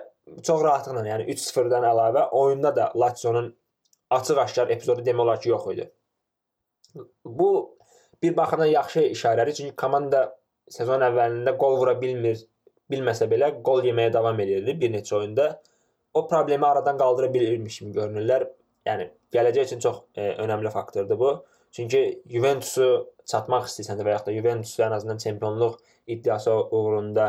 Speaker 1: çox rahatlıqla, yəni 3-0-dan əlavə oyunda da Lazio-nun açıq-aşkar epizodu demək olar ki, yox idi. Bu bir baxımdan yaxşı işarədir, çünki komanda sezon əvvəlində qol vura bilmir, bilməsə belə qol yeməyə davam edirdi bir neçə oyunda. O problemi aradan qaldıra bilirmiş kimi görünürlər. Yəni gələcək üçün çox e, önəmli faktordur bu. Çünki Juventusu çatmaq istəyirsənsə və yaxud da Juventusu ən azından çempionluq iddiası uğrunda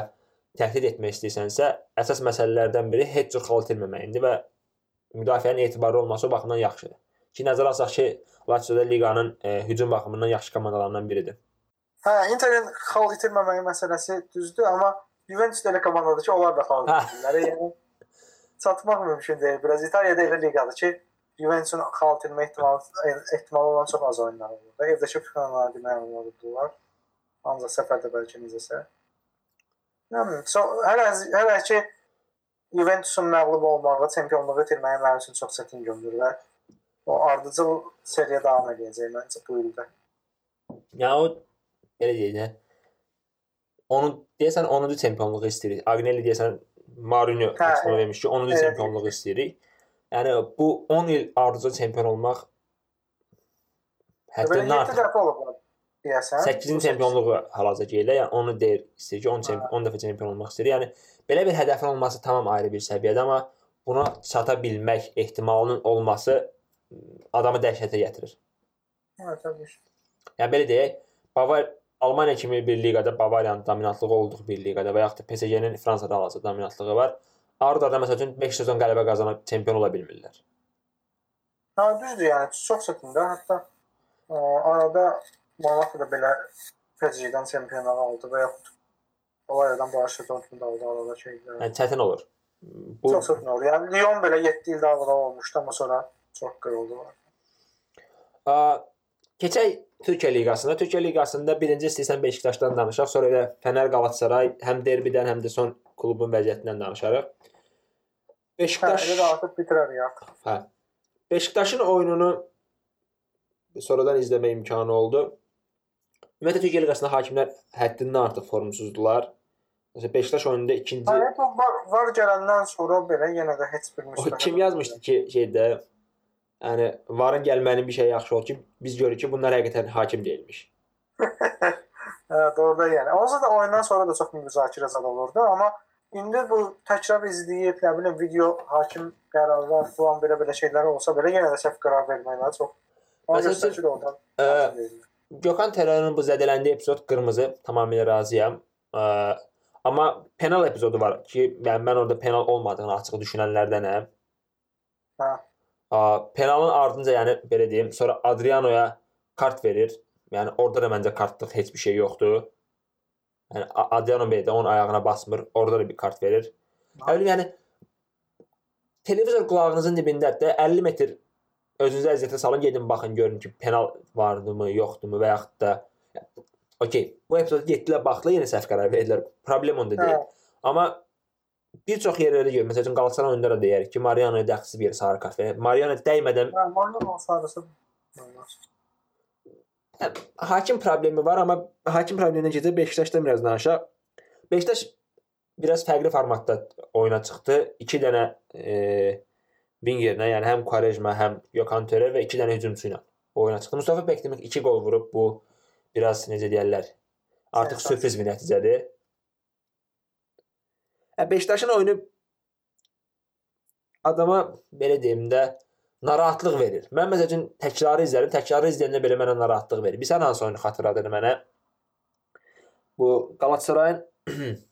Speaker 1: təhdid etmək istəyirsənsə, əsas məsələlərdən biri heç cür xal itirməməkdir və müdafiənin etibarlı olması o baxımdan yaxşıdır. Ki nəzərə alsaq ki, Lazio da liqanın e, hücum baxımından yaxşı komandalarından biridir.
Speaker 2: Hə, Interin xal itirməməyi məsələsi düzdür, amma Juventus elə komandadır ki, onlar da xal
Speaker 1: Hə.
Speaker 2: itirmirlər. Yəni çatmaq mümkün deyil. Biraz İtaliyada elə liqadır ki, Juventusun xal itirmə ehtimalı ehtimalı olan çox az oyunlar olur. Və evdəki finallara demək olar. Ancaq səfərdə bəlkə necəsə. Yəni, so, hələ hələ ki Juventusun məğlub olmağı, çempionluğu itirməyi mənim üçün çox çətin görünür və o ardıcıl seriya davam edəcək məncə bu ildə.
Speaker 1: Yəni o belə deyək onu deyəsən 10-cu çempionluğu istəyirik. Agnelli deyəsən Mourinho açıqlama vermiş ki, 10-cu
Speaker 2: Evet.
Speaker 1: çempionluğu istəyirik. Yəni bu 10 il ardıcıl çempion olmaq
Speaker 2: Belə
Speaker 1: həddindən
Speaker 2: 7
Speaker 1: artıq
Speaker 2: dəfə olub deyəsən.
Speaker 1: 8-ci çempionluğu hal-hazırda gəlir. Yəni onu deyir, istəyir ki, 10 çempion 10 dəfə çempion olmaq istəyir. Yəni belə bir hədəfin olması tamam ayrı bir səviyyədə, amma buna çata bilmək ehtimalının olması adamı dəhşətə gətirir.
Speaker 2: Hə, təbii.
Speaker 1: Yəni belə deyək, Bavar Almaniya kimi bir liqada Bavariyanın dominantlığı olduğu bir liqada və yaxud da PSG-nin Fransada hal-hazırda dominantlığı var. Ardada məsəl üçün 5 sezon qələbə qazanıb çempion ola bilmirlər.
Speaker 2: Hə, düzdür, yəni çox çətindir. Hətta ə, arada Monaco da belə PSG-dən çempionluq aldı və yaxud Bayerndan Borussia Dortmund aldı arada şeylər.
Speaker 1: Yəni çətin olur. Bu
Speaker 2: Çox çətin olur. Yəni Lyon belə 7 ildə aldı olmuşdu, amma sonra çox qırıldı.
Speaker 1: A, keçək Türkiyə liqasına. Türkiyə liqasında birinci istəyirsən Beşiktaşdan danışaq, sonra da Fənər Qalatasaray həm derbidən, həm də son klubun vəziyyətindən danışarıq.
Speaker 2: Hə,
Speaker 1: Beşiktaş
Speaker 2: elə də artıq bitirərik.
Speaker 1: Hə. Beşiktaşın oyununu sonradan izləmə imkanı oldu. Ümumiyyətlə Türkiyə liqasında hakimlər həddindən artıq formsuzdular. Məsələn Beşiktaş oyununda ikinci
Speaker 2: Hani bu var, var gələndən sonra belə yenə də heç bir
Speaker 1: o
Speaker 2: müstəqil.
Speaker 1: kim yazmışdı ki, şeydə yəni varın gəlmənin bir şey yaxşı oldu ki, biz görürük ki, bunlar həqiqətən hakim deyilmiş.
Speaker 2: Hə, doğru yəni. Onsuz da oyundan sonra da çox müzakirə zad olurdu, amma indi bu təkrar izləyib, nə bilim, video hakim qərarlar falan belə-belə şeylər olsa belə yenə də səhv qərar verməklər çox. Ona
Speaker 1: Məsəl üçün,
Speaker 2: göstərir oradan.
Speaker 1: Ə. Gökhan Terror'un bu zədələndiyi epizod qırmızı, tamamilə razıyam. Ə, amma penal epizodu var ki, yəni mən orada penal olmadığını açıq düşünənlərdənəm.
Speaker 2: Hə.
Speaker 1: Ə, penalın ardınca, yəni belə deyim, sonra Adriano'ya kart verir. Yəni orada da məncə kartlıq heç bir şey yoxdur. Yəni Adriano belə də onun ayağına basmır. Orada da bir kart verir.
Speaker 2: Ha.
Speaker 1: Həlim yəni televizor qulağınızın dibindədir. 50 metr özünüzü əziyyətə salın, gedin baxın, görün ki, penal vardımı, yoxdurmu və yaxud da okey, bu epizodu getdilər, baxdılar, yenə səhv qərar verdilər. Problem onda deyil.
Speaker 2: Hə.
Speaker 1: Amma bir çox yerlərdə görürük. Məsələn, Qalatasaray oyunda da deyərik ki, Mariano'ya dəxsiz bir sarı kart verir. Mariano dəymədən
Speaker 2: Hə, Marlon olsaydı
Speaker 1: Hə, hakim problemi var, amma hakim problemindən keçib Beşiktaşdan biraz danışaq. Beşiktaş biraz fərqli formatda oyuna çıxdı. 2 dənə e, wingerlə, yəni həm Quaresma, həm Gökhan Töre və 2 dənə hücumçu ilə oyuna çıxdı. Mustafa Bekdemir 2 qol vurub. Bu biraz necə deyirlər? Artıq sürpriz bir nəticədir. Hə, Beşiktaşın oyunu adama belə deyim də narahatlıq verir. Mən məsəl üçün təkrarı izlərim. Təkrarı izləyəndə belə mənə narahatlıq verir. Bilirsən hansı oyunu xatırladır mənə? Bu Qalatasarayın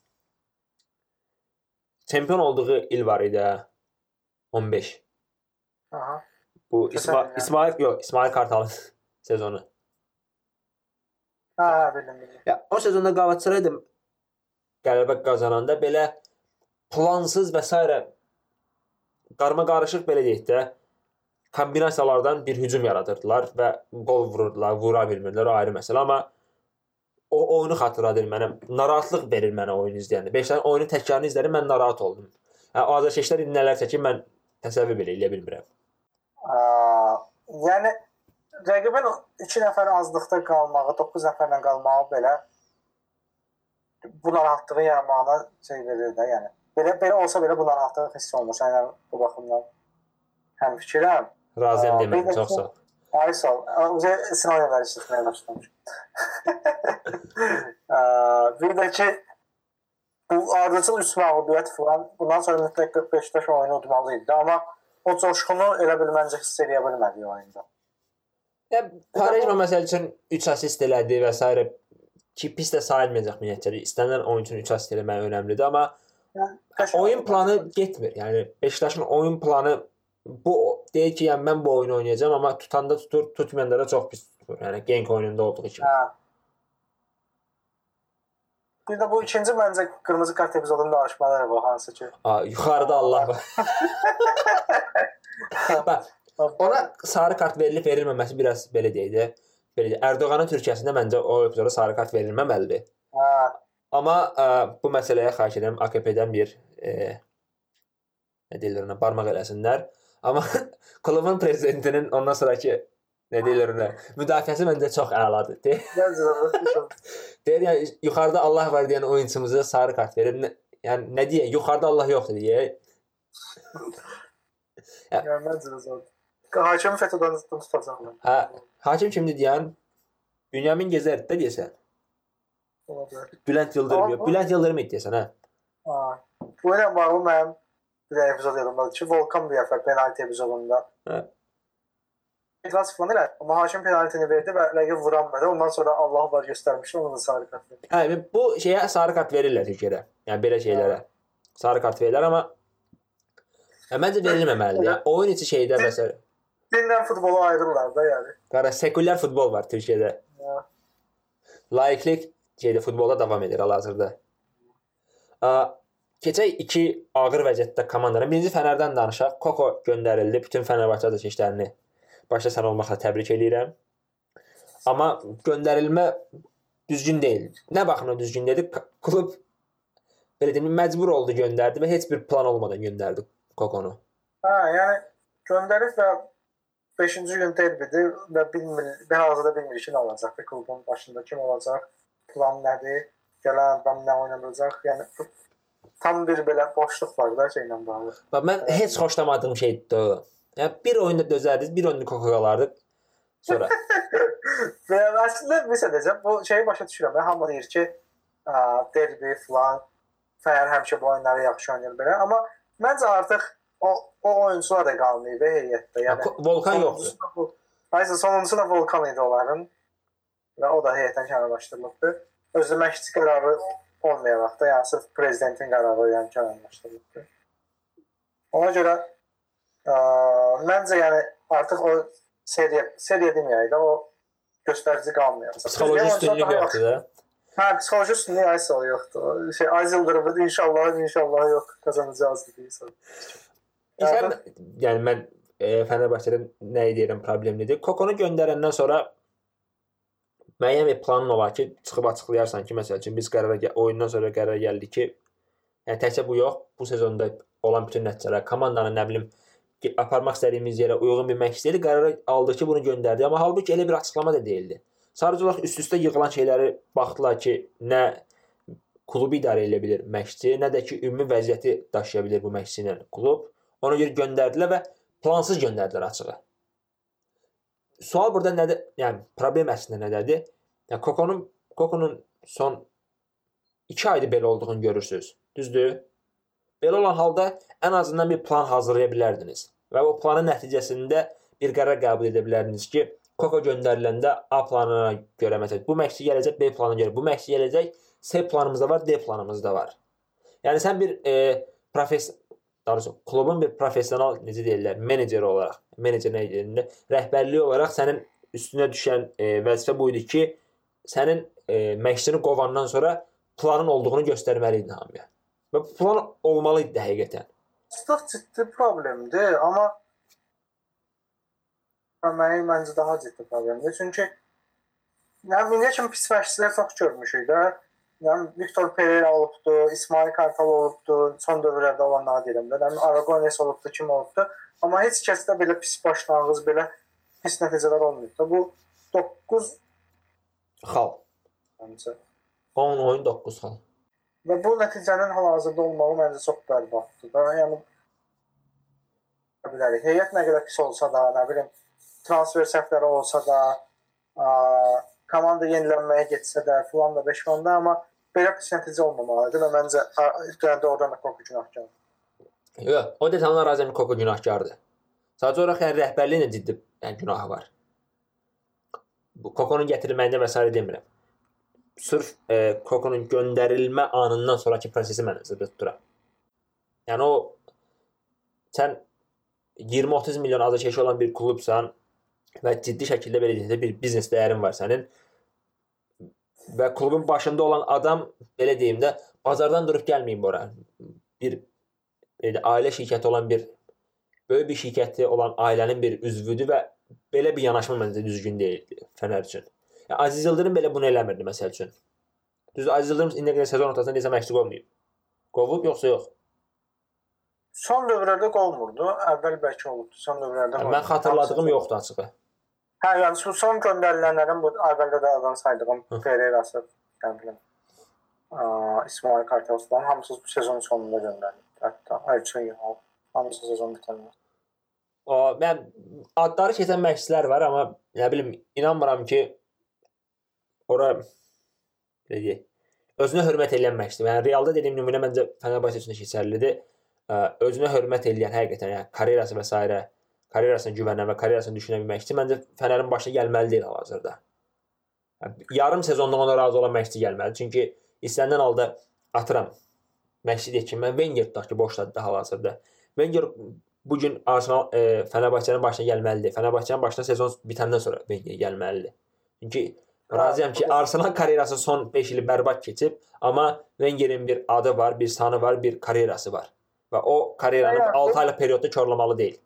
Speaker 1: çempion olduğu il var idi. Hə. 15.
Speaker 2: Aha.
Speaker 1: Bu
Speaker 2: Keçən
Speaker 1: İsma
Speaker 2: il, yəni.
Speaker 1: İsmail yox, İsmail Kartalın sezonu.
Speaker 2: Hə, bildim, bildim.
Speaker 1: Ya o sezonda Galatasaray da qələbə qazananda belə plansız və s. qarma qarışıq belə deyək də kombinasiyalardan bir hücum yaradırdılar və qol vururdular, vura bilmirdilər, o ayrı məsələ, amma o oyunu xatırladır mənə. Narahatlıq verir mənə oyunu izləyəndə. Beşiktaşın oyunu təkrarını izlədim, mən narahat oldum. Hə, azarkeşlər indi nələr çəkir, mən təsəvvür belə eləyə bilmirəm.
Speaker 2: Ə, yəni rəqibin 2 nəfər azlıqda qalmağı, 9 nəfərlə qalmağı belə bu narahatlığın yaranmağına şey verir də, yəni. Belə belə olsa belə bu narahatlıq hiss olmur. Yəni bu baxımdan həm fikirəm.
Speaker 1: Razıyam demək, çox sağ ol.
Speaker 2: Ay sağ ol. Uzə sinema işlətməyə başlamış. Ə, bir də ki bu ardıcıl üç məğlubiyyət falan bundan sonra mütləq Beşiktaş oyunu udmalı idi amma o coşqunu elə bil məncə hiss edə bilmədi oyunda.
Speaker 1: Ya Quaresma məsəl üçün 3 assist elədi və s. ki pis də sayılmayacaq nəticədir. İstənilən oyunçunun 3 assist eləməyi önəmlidir, amma oyun
Speaker 2: oyun
Speaker 1: planı getmir. Yəni Beşiktaşın oyun planı bu deyir ki, yəni mən bu oyunu oynayacağam, amma tutanda tutur, tutmayanda da çox pis tutur. Yəni Genk oyununda olduğu kimi.
Speaker 2: Hə. Bir də bu ikinci məncə qırmızı kart epizodunu danışmaları bu hansı ki.
Speaker 1: Ha, yuxarıda Allah var. Bax, ona sarı kart verilib verilməməsi biraz belə deyək də. Belə Ərdoğanın Türkiyəsində məncə o epizoda sarı kart verilməməlidir.
Speaker 2: Hə.
Speaker 1: Amma ə, bu məsələyə xahiş edirəm AKP-dən bir e, nə deyirlər ona barmaq eləsinlər. Amma klubun prezidentinin ondan sonrakı nə deyirlər ona müdafiəsi məncə çox əladır. Deyir yəni yuxarıda Allah var deyən oyunçumuza sarı kart verir. Yəni nə deyə? Yuxarıda Allah yoxdur deyə.
Speaker 2: yəni məncə. Hakim FETÖ-dən tutacaqlar.
Speaker 1: Hə, hakim kimdir deyən? Bünyamin Gezər də
Speaker 2: bilər.
Speaker 1: Bülent Yıldırım yox. Bülent Yıldırım idi deyəsən, hə.
Speaker 2: Ha. Bu ilə bağlı mənim bir epizod yadımdadır ki, Volkan bir dəfə penalti epizodunda.
Speaker 1: Hə.
Speaker 2: İtiraz falan elə, amma hakim penaltini verdi və rəqib vuranmadı. Ondan sonra Allah var göstərmişdi, ona da sarı kart verdi.
Speaker 1: Hə, bu şeyə sarı kart verirlər Türkiyədə. Yəni belə şeylərə. Sarı kart verirlər amma hə, məncə verilməməlidir. Yəni oyun içi şeydə məsələn,
Speaker 2: Dinlə futbolu ayırırlar da yəni.
Speaker 1: qara sekulyar futbol var Türkiyədə.
Speaker 2: Ya.
Speaker 1: Laiklik şeydə futbolda davam edir hal-hazırda. A, keçək iki ağır vəziyyətdə komandaların. Birinci Fənərdən danışaq. Koko göndərildi. Bütün Fənərbağçe azarkeşlərini başda sən olmaqla təbrik eləyirəm. Amma göndərilmə düzgün deyil. Nə baxımdan düzgün dedi? Klub belə deyim, məcbur oldu göndərdi və heç bir plan olmadan göndərdi Kokonu.
Speaker 2: Hə, yəni göndərib və 5-ci gün derbidir və bilmir, bir hazırda bilmir ki, nə olacaq, bir klubun başında kim olacaq, plan nədir, gələn adam nə oynanacaq, yəni tam bir belə boşluq var da şeylə bağlı.
Speaker 1: Bax mən heç xoşlamadığım şeydir o. Yəni bir oyunda dözərdiniz, bir oyunda Koko qalardıq. Sonra
Speaker 2: Və əslində bir şey deyəcəm, bu şeyi başa düşürəm. Hamı deyir ki, ə, derbi falan Fəyər həmişə bu oyunları yaxşı oynayır belə, amma məncə artıq o o oyunçular da qalmayıb heyətdə. Yəni
Speaker 1: Volkan yoxdur.
Speaker 2: Aysa sonuncusu da Volkan idi onların. Və o da heyətdən kənarlaşdırılıbdı. Özü məşqçi qərarı olmayaraq da, yəni sırf prezidentin qərarı ilə kənarlaşdırılıbdı. Ona görə ə, məncə yəni artıq o seriya seriya deməyək də o göstərici qalmıyor.
Speaker 1: Psixoloji üstünlük yoxdur da.
Speaker 2: Hə, psixoloji üstünlük aysa yoxdur. Şey Ayzıldırıb inşallah inşallah yox qazanacağız deyirsən.
Speaker 1: Yəni, yəni mən e, Fənərbağçədən nə deyirəm problemlidir. Kokonu göndərəndən sonra müəyyən bir planın olar ki, çıxıb açıqlayarsan ki, məsəl üçün biz qərara oyundan sonra qərara gəldik ki, yəni təkcə bu yox, bu sezonda olan bütün nəticələr, komandanın nə bilim aparmaq istədiyimiz yerə uyğun bir məqsədi qərara aldıq ki, bunu göndərdi. Amma halbuki elə bir açıqlama da deyildi. Sadəcə olaraq üst-üstə yığılan şeyləri baxdılar ki, nə klubu idarə edə bilər məşqçi, nə də ki, ümumi vəziyyəti daşıya bilər bu məşqçi ilə klub. Ona görə göndərdilər və plansız göndərdilər açığı. Sual burada nədir? Yəni problem əslində nədədir? Yəni Kokonun Kokonun son 2 aydır belə olduğunu görürsüz. Düzdür? Belə olan halda ən azından bir plan hazırlaya bilərdiniz və o planın nəticəsində bir qərar qəbul edə bilərdiniz ki, Koko göndəriləndə A planına görə məsələn bu məşqçi gələcək B planına görə, bu məşqçi gələcək C planımız da var, D planımız da var. Yəni sən bir e, profes doğrusu klubun bir professional necə deyirlər, menecer olaraq, menecer deyirlər, rəhbərliyi olaraq sənin üstünə düşən e, vəzifə bu idi ki, sənin e, məşqçini qovandan sonra planın olduğunu göstərməli idin hamıya. Və plan olmalı idi həqiqətən.
Speaker 2: Çox ciddi problemdir, amma mənim məncə daha ciddi problemdir. Çünki yəni indiyə kimi pis məşqçilər çox görmüşük də. Yəni Viktor Pereira olubdu, İsmail Kartal olubdu, son dövrlərdə olanları deyirəm də. Yəni Aragones olubdu, kim olubdu. Amma heç kəsdə belə pis başlanğıc, belə pis nəticələr olmayıb da. Bu 9
Speaker 1: xal.
Speaker 2: Məncə
Speaker 1: 10 oyun 9 xal.
Speaker 2: Və bu nəticənin hal-hazırda olmağı məncə çox bərbaddır da. Yəni bilərik. Heyət nə qədər pis olsa da, nə bilim, transfer səhvləri olsa da, ə, komanda yenilənməyə getsə də, filan da 5 fanda, amma belə pis nəticə olmamalıdır və məncə gəldi oradan da Koko günahkar.
Speaker 1: Yox, o detallar razıyam Koko günahkardır. Sadəcə olaraq yəni rəhbərliyin də ciddi yəni günahı var. Bu Kokonun gətirilməyində s. demirəm. Sırf e, Kokonun göndərilmə anından sonraki prosesi mən nəzərdə tuturam. Yəni o sən 20-30 milyon azarkeşi olan bir klubsan və ciddi şəkildə belə deyək bir biznes dəyərin var sənin və klubun başında olan adam belə deyim də bazardan durub gəlməyib ora. Bir belə ailə şirkəti olan bir böyük bir şirkəti olan ailənin bir üzvüdür və belə bir yanaşma məncə düzgün deyildi Fənər üçün. Yəni Aziz Yıldırım belə bunu eləmirdi məsəl üçün. Düz Aziz Yıldırım indiyə qədər sezon ortasında necə məşqçi olmayıb. Qovub yoxsa yox?
Speaker 2: Son dövrlərdə qolmurdu. Əvvəl bəlkə olubdu. Son dövrlərdə.
Speaker 1: Yəni, mən xatırladığım yoxdur açığı.
Speaker 2: Hə, yəni bu son göndərilənlərin bu əvvəldə də adan saydığım Pereirası, yəni bilmirəm. İsmail Kartoslan hamısı bu sezon sonunda göndərildi. Hətta Ayçın Yahov hamısı sezon bitəndə.
Speaker 1: O mən adları keçən məşqçilər var, amma nə bilim inanmıram ki ora belə deyək, özünə hörmət məşqçi. Yəni Realda dediyim nümunə məncə Fenerbahçe üçün də keçərlidir. Özünə hörmət edən həqiqətən yəni karyerası və s karyerasına güvənən və karyerasını düşünən bir məşqçi məncə Fənərin başına gəlməli deyil hal-hazırda. Yarım sezonda ona razı olan məşqçi gəlməli. Çünki istənilən halda atıram məşqçi deyək ki, mən Wenger tutaq ki, boşladı hal-hazırda. Wenger bu gün Arsenal e, Fənərbağçənin başına gəlməlidir. Fənərbağçənin başına sezon bitəndən sonra Wenger gəlməlidir. Çünki razıyam ki, Arsenal karyerası son 5 ili bərbad keçib, amma Wengerin bir adı var, bir sanı var, bir karyerası var. Və o karyeranı 6 aylıq periodda korlamalı deyil.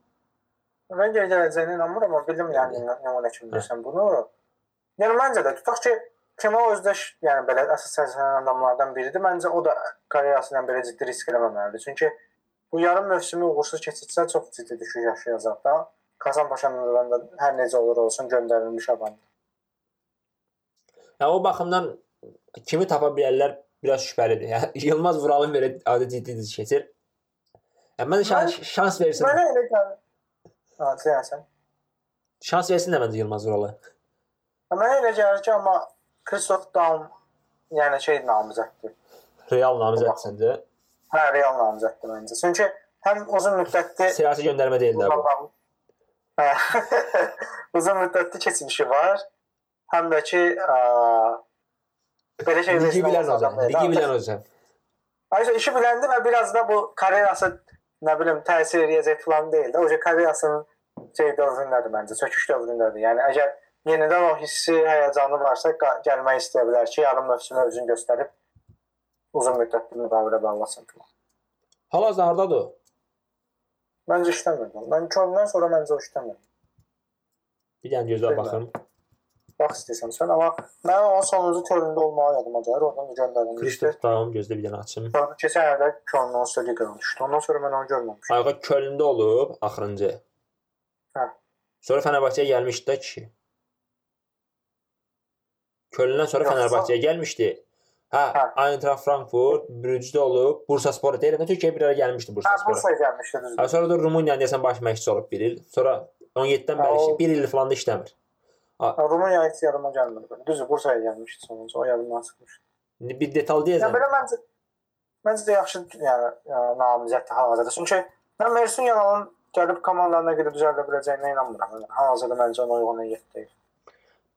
Speaker 2: Mən geri gələcəyinə inanmıram, amma bildim yəni nümunə kimi deyirsən bunu. Yəni məncə də tutaq ki, Kemo özdeş, yəni belə əsas səslənən adamlardan biridir. Məncə o da karyerası ilə belə ciddi risk eləməməlidir. Çünki bu yarım mövsümü uğursuz keçirsə çox ciddi düşüş yaşayacaq da. Kazan Paşanın da hər necə olur olsun göndərilmiş adam.
Speaker 1: Yəni o baxımdan kimi tapa bilərlər biraz şübhəlidir. Yəni Yılmaz Vuralın belə adi ciddi diz keçir. Yəni mən şans, şans versin.
Speaker 2: Mənə elə gəlir. Ha, deyəsən.
Speaker 1: Şans versin də məncə Yılmaz Vurala.
Speaker 2: Mənə elə gəlir ki, amma Kristof Daum yəni şey namizəddir.
Speaker 1: Real namizəd səncə?
Speaker 2: Hə, Real namizəddir məncə. Çünki həm uzun müddətli
Speaker 1: Siyasi göndərmə deyil də bu.
Speaker 2: Hə. uzun müddətli keçmişi var. Həm də ki, ə, belə şey
Speaker 1: Ligi bilən o zaman. Ligi bilən zaman.
Speaker 2: Ayrıca işi biləndi və biraz da bu karyerası nə bilim təsir edəcək falan deyil də. O şey dövründədir məncə, çöküş dövründədir. Yəni əgər yenidən o hissi, həyəcanı varsa gəlmək istəyə bilər ki, yarım mövsümü özünü göstərib uzun müddətli müqavilə bağlasın.
Speaker 1: Hal-hazırda hardadır?
Speaker 2: Məncə işləmir. Mən Kölndən sonra məncə o işləmir.
Speaker 1: Bir dənə gözlə baxım.
Speaker 2: Bax istəyirsən sən, amma mən onun sonuncu Kölndə olmağı yadıma gəlir. Oradan da göndərilmişdi.
Speaker 1: Kristof Daum gözlə bir dənə açım.
Speaker 2: Sonra keçən ildə Kölndən Liqaya düşdü. Ondan sonra mən onu görməmişdim.
Speaker 1: Ayağa Kölndə olub axırıncı.
Speaker 2: Hə.
Speaker 1: Sonra Fənərbağçəyə gəlmişdi də ki. Kölndən sonra Fənərbağçəyə gəlmişdi. Hə,
Speaker 2: Hə.
Speaker 1: Eintracht Frankfurt, Brüjdə olub, Bursaspor deyirəm. Türkiyəyə bir ara gəlmişdi
Speaker 2: Hə,
Speaker 1: Bursaspora.
Speaker 2: Bursaya gəlmişdi
Speaker 1: Hə, sonra da Rumıniyanın deyəsən baş məşqçisi olub bir il. Sonra 17-dən
Speaker 2: Hə,
Speaker 1: bəri
Speaker 2: o-
Speaker 1: işi- bir il falan da işləmir.
Speaker 2: Rumıniya heç yadıma gəlmir. Düzdür, Bursaya gəlmişdi sonuncu. O yadımdan çıxmışdı.
Speaker 1: İndi bir detal
Speaker 2: Yəni
Speaker 1: deyəcəm.
Speaker 2: belə məncə məncə də yaxşı yəni, yəni namizəddir hal-hazırda. Çünki mən Mersin Yanalın gəlib komandalarına görə düzəldə biləcəyinə inanmıram. Yəni, hal-hazırda məncə ona uyğun heyət deyil.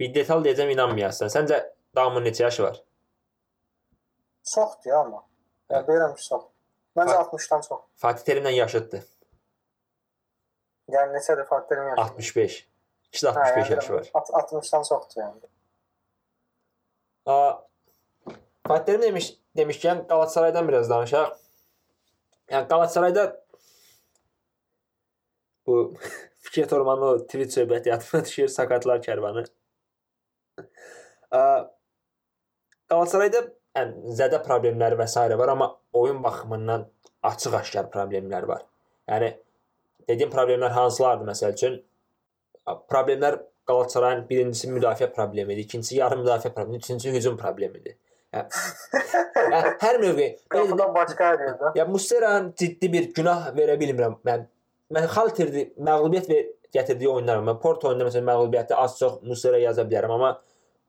Speaker 1: Bir detal deyəcəm inanmayasan. Səncə Damın neçə yaşı var?
Speaker 2: Çoxdur ya amma. Yəni bilirəm ki, çox. Məncə
Speaker 1: Hə.
Speaker 2: 60-dan çox.
Speaker 1: Fatih Terimlə yaşıddır.
Speaker 2: Yəni neçədir Fatih'in yaşı?
Speaker 1: 65. İkisi də
Speaker 2: Hə,
Speaker 1: 65
Speaker 2: yəni
Speaker 1: yaşı var.
Speaker 2: alt- 60-dan çoxdur yəni.
Speaker 1: Aa, Fatih Terim demiş demişkən Qalatasaraydan biraz danışaq. Yəni Qalatasarayda bu Fikret Ormanlı o tweet söhbəti yadıma düşür sakatlar kərvanı. Qalatasarayda yəni zədə problemləri və s. var, amma oyun baxımından açıq-aşkar problemlər var. Yəni dediyim problemlər hansılardır məsəl üçün? Problemlər Qalatasarayın birincisi müdafiə problemidir, ikincisi yarım müdafiə problemi, üçüncüsü hücum problemidir. Yəni hər belə
Speaker 2: Qapıdan başqa eləyir də.
Speaker 1: Ya Muslera'nın ciddi bir günah verə bilmirəm. Mən mən Halterdi məğlubiyyət və gətirdiyi oyunlar. Mən Porto oyununda məsələn məğlubiyyəti az çox Muslera yaza bilərəm, amma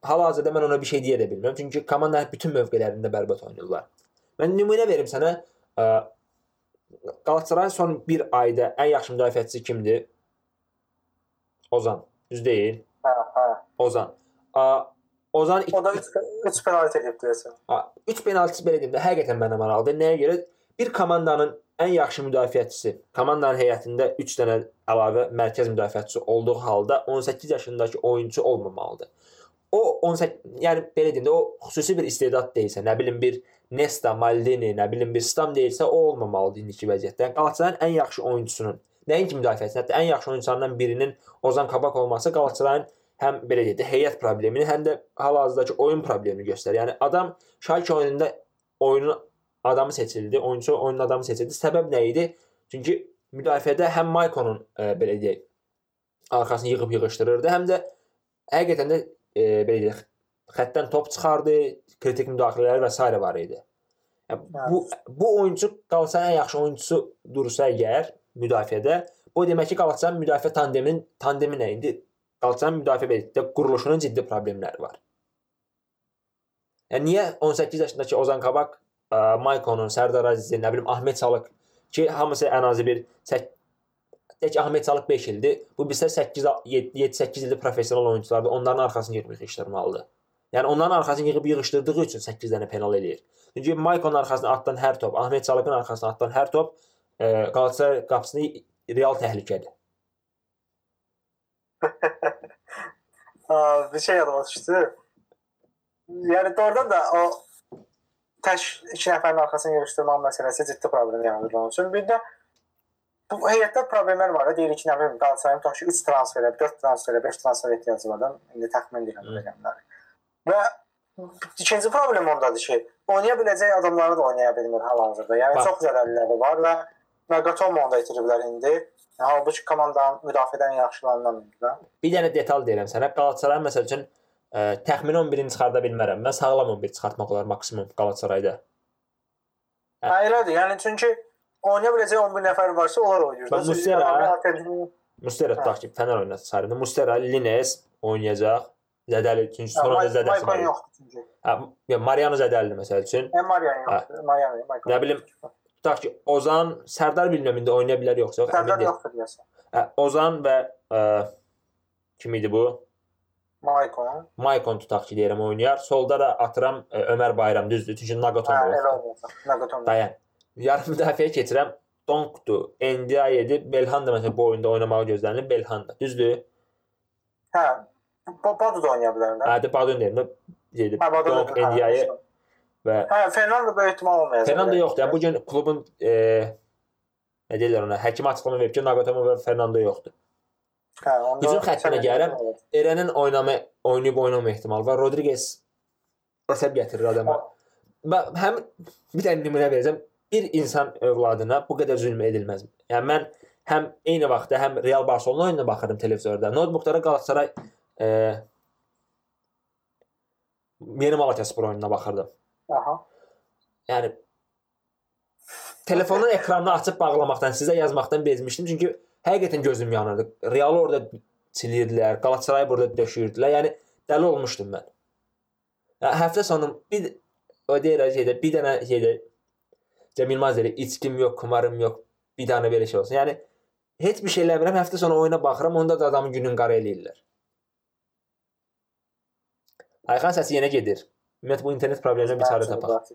Speaker 1: hal-hazırda mən ona bir şey deyə də bilmirəm. Çünki komandanın bütün mövqelərində bərbad oynayırlar. Mən nümunə verim sənə. Ə, Qalatasarayın son bir ayda ən yaxşı müdafiəçisi kimdir? Ozan. Düz deyil.
Speaker 2: Hə, hə.
Speaker 1: Ozan. Ə, Ozan
Speaker 2: O da 3 penalti edib deyəsən.
Speaker 1: 3 penaltisi belə deyim də həqiqətən mənə maraqlıdır. Nəyə görə? Bir komandanın ən yaxşı müdafiəçisi, komandanın heyətində 3 dənə əlavə mərkəz müdafiəçisi olduğu halda 18 yaşındakı oyunçu olmamalıdır. O 18 yəni belə deyim də o xüsusi bir istedad deyilsə, nə bilim bir Nesta, Maldini, nə bilim bir Stam deyilsə o olmamalıdır indiki vəziyyətdə. Qalatasarayın ən yaxşı oyunçusunun, nəinki müdafiəçisi, hətta ən yaxşı oyunçularından birinin Ozan Kabak olması Qalatasarayın həm belə deyək də heyət problemini, həm də hal-hazırdakı oyun problemini göstərir. Yəni adam Schalke oyununda oyunun adamı seçildi, oyunçu oyunun adamı seçildi. Səbəb nə idi? Çünki müdafiədə həm Maykonun e, belə deyək arxasını yığıb yığışdırırdı, həm də həqiqətən də e, belə deyək xəttdən top çıxardı, kritik müdaxilələr və s. var idi. Yəni, bu bu oyunçu Qalatasarayın ən yaxşı oyunçusu dursa əgər müdafiədə, bu demək ki, Qalatasarayın müdafiə tandeminin tandemi nə idi? Qalatasarayın müdafiə belə quruluşunun ciddi problemləri var. Yəni niyə 18 yaşındakı Ozan Kabak, ə, Maykonun, Sərdar Azizin, nə bilim Ahmet Salıq ki, hamısı ən azı bir tək Ahmet Salıq 5 ildir. Bu bizdə 8 7-8 ildir professional oyunçulardır. Onların arxasını yığıb yığışdırmalıdır. Yəni onların arxasını yığıb yığışdırdığı üçün 8 dənə penal eləyir. Çünki Maykonun arxasına atdan hər top, Ahmet Salığın arxasına atdan hər top Qalatasaray qapısını real təhlükədir.
Speaker 2: Bir şey yadıma düşdü. Yəni doğrudan da o tək iki nəfərin arxasını yığışdırmaq məsələsi ciddi problem yaradır onun üçün. Bir də bu heyətdə problemlər var. Deyirik ki, nə bilim Qalatasarayın tutaq ki 3 transferə, 4 transferə, 5 transfer ehtiyacı var. İndi təxmin edirəm rəqəmləri. Və ikinci problem ondadır ki, oynaya biləcək adamları da oynaya bilmir hal-hazırda. Yəni
Speaker 1: Bax.
Speaker 2: çox zərərləri var və Nagatomo da itiriblər indi. Halbuki komandanın müdafiədən da.
Speaker 1: Bir dənə detal deyirəm sənə. Qalatasarayın məsəl üçün ə, təxmini 11-ni çıxarda bilmərəm. Mən sağlam 11 çıxartmaq olar maksimum Qalatasarayda. Hə.
Speaker 2: Hə, elədir. Yəni çünki oynaya biləcək 11 nəfər varsa onlar oynayır.
Speaker 1: Bax, Mustera
Speaker 2: Hə.
Speaker 1: tutaq ki, Fener oynasın sarında. Mustera, Lines oynayacaq. Zədəli çünki sonra da zədəsi var.
Speaker 2: yoxdur çünki.
Speaker 1: Hə, Mariano zədəlidir məsəl üçün.
Speaker 2: Hem Mariano yoxdur. Mariano, Maicon.
Speaker 1: Nə bilim, Tutaq ki, Ozan Sərdar bilmirəm indi oynaya bilər yoxsa yox.
Speaker 2: Sərdar yoxdur deyəsən.
Speaker 1: Hə, Ozan və ə, kim idi bu?
Speaker 2: Maicon.
Speaker 1: Maicon tutaq ki, deyirəm oynayar. Solda da atıram ə, Ömər Bayram düzdür. Çünki Nagatomo
Speaker 2: Hə, olacaq. Nagatomo.
Speaker 1: Dayan. Yarım müdafiəyə keçirəm. Donkdur, Ndiaye'dir. Belhanda məsələn bu oyunda oynamağı gözlənilir. Belhanda. Düzdür?
Speaker 2: Hə. Badu da oynaya bilərlər.
Speaker 1: Hə, də Badun deyirəm. Deyir.
Speaker 2: Hə, Badu
Speaker 1: Donk,
Speaker 2: da.
Speaker 1: Və
Speaker 2: Hə, Fernando böyük ehtimal olmayacaq.
Speaker 1: Fernando yoxdur. Yəni bu gün klubun e, nə deyirlər ona? Həkim açıqlama verib ki, Nagatomo və Fernando yoxdur.
Speaker 2: Hə, onda
Speaker 1: Hücum xəttinə gəlirəm. Erenin oynama oynayıb oynamama ehtimalı var. Rodriguez əsəb gətirir adama. Və həm bir dənə nümunə verəcəm. Bir insan övladına bu qədər zülm edilməz. Yəni mən həm eyni vaxtda həm Real Barcelona oyununa baxırdım televizorda. Notebooklara Galatasaray e, Yeni Malatyaspor oyununa baxırdım.
Speaker 2: Aha.
Speaker 1: Yəni telefonun ekranını açıb bağlamaqdan, sizə yazmaqdan bezmişdim. Çünki həqiqətən gözüm yanırdı. Realı orada silirdilər, Qalatasarayı burada döşürdülər. Yəni dəli olmuşdum mən. Yəni, həftə sonu bir o deyir şeydə bir dənə şeydə Cem Yılmaz deyir, içkim yox, kumarım yox. Bir dənə belə şey olsun. Yəni heç bir şey eləmirəm. Həftə sonu oyuna baxıram, onda da adamın günün qara eləyirlər. Ayxan səsi yenə gedir. Ümumiyyətlə bu internet probleminə bir çarə tapaq.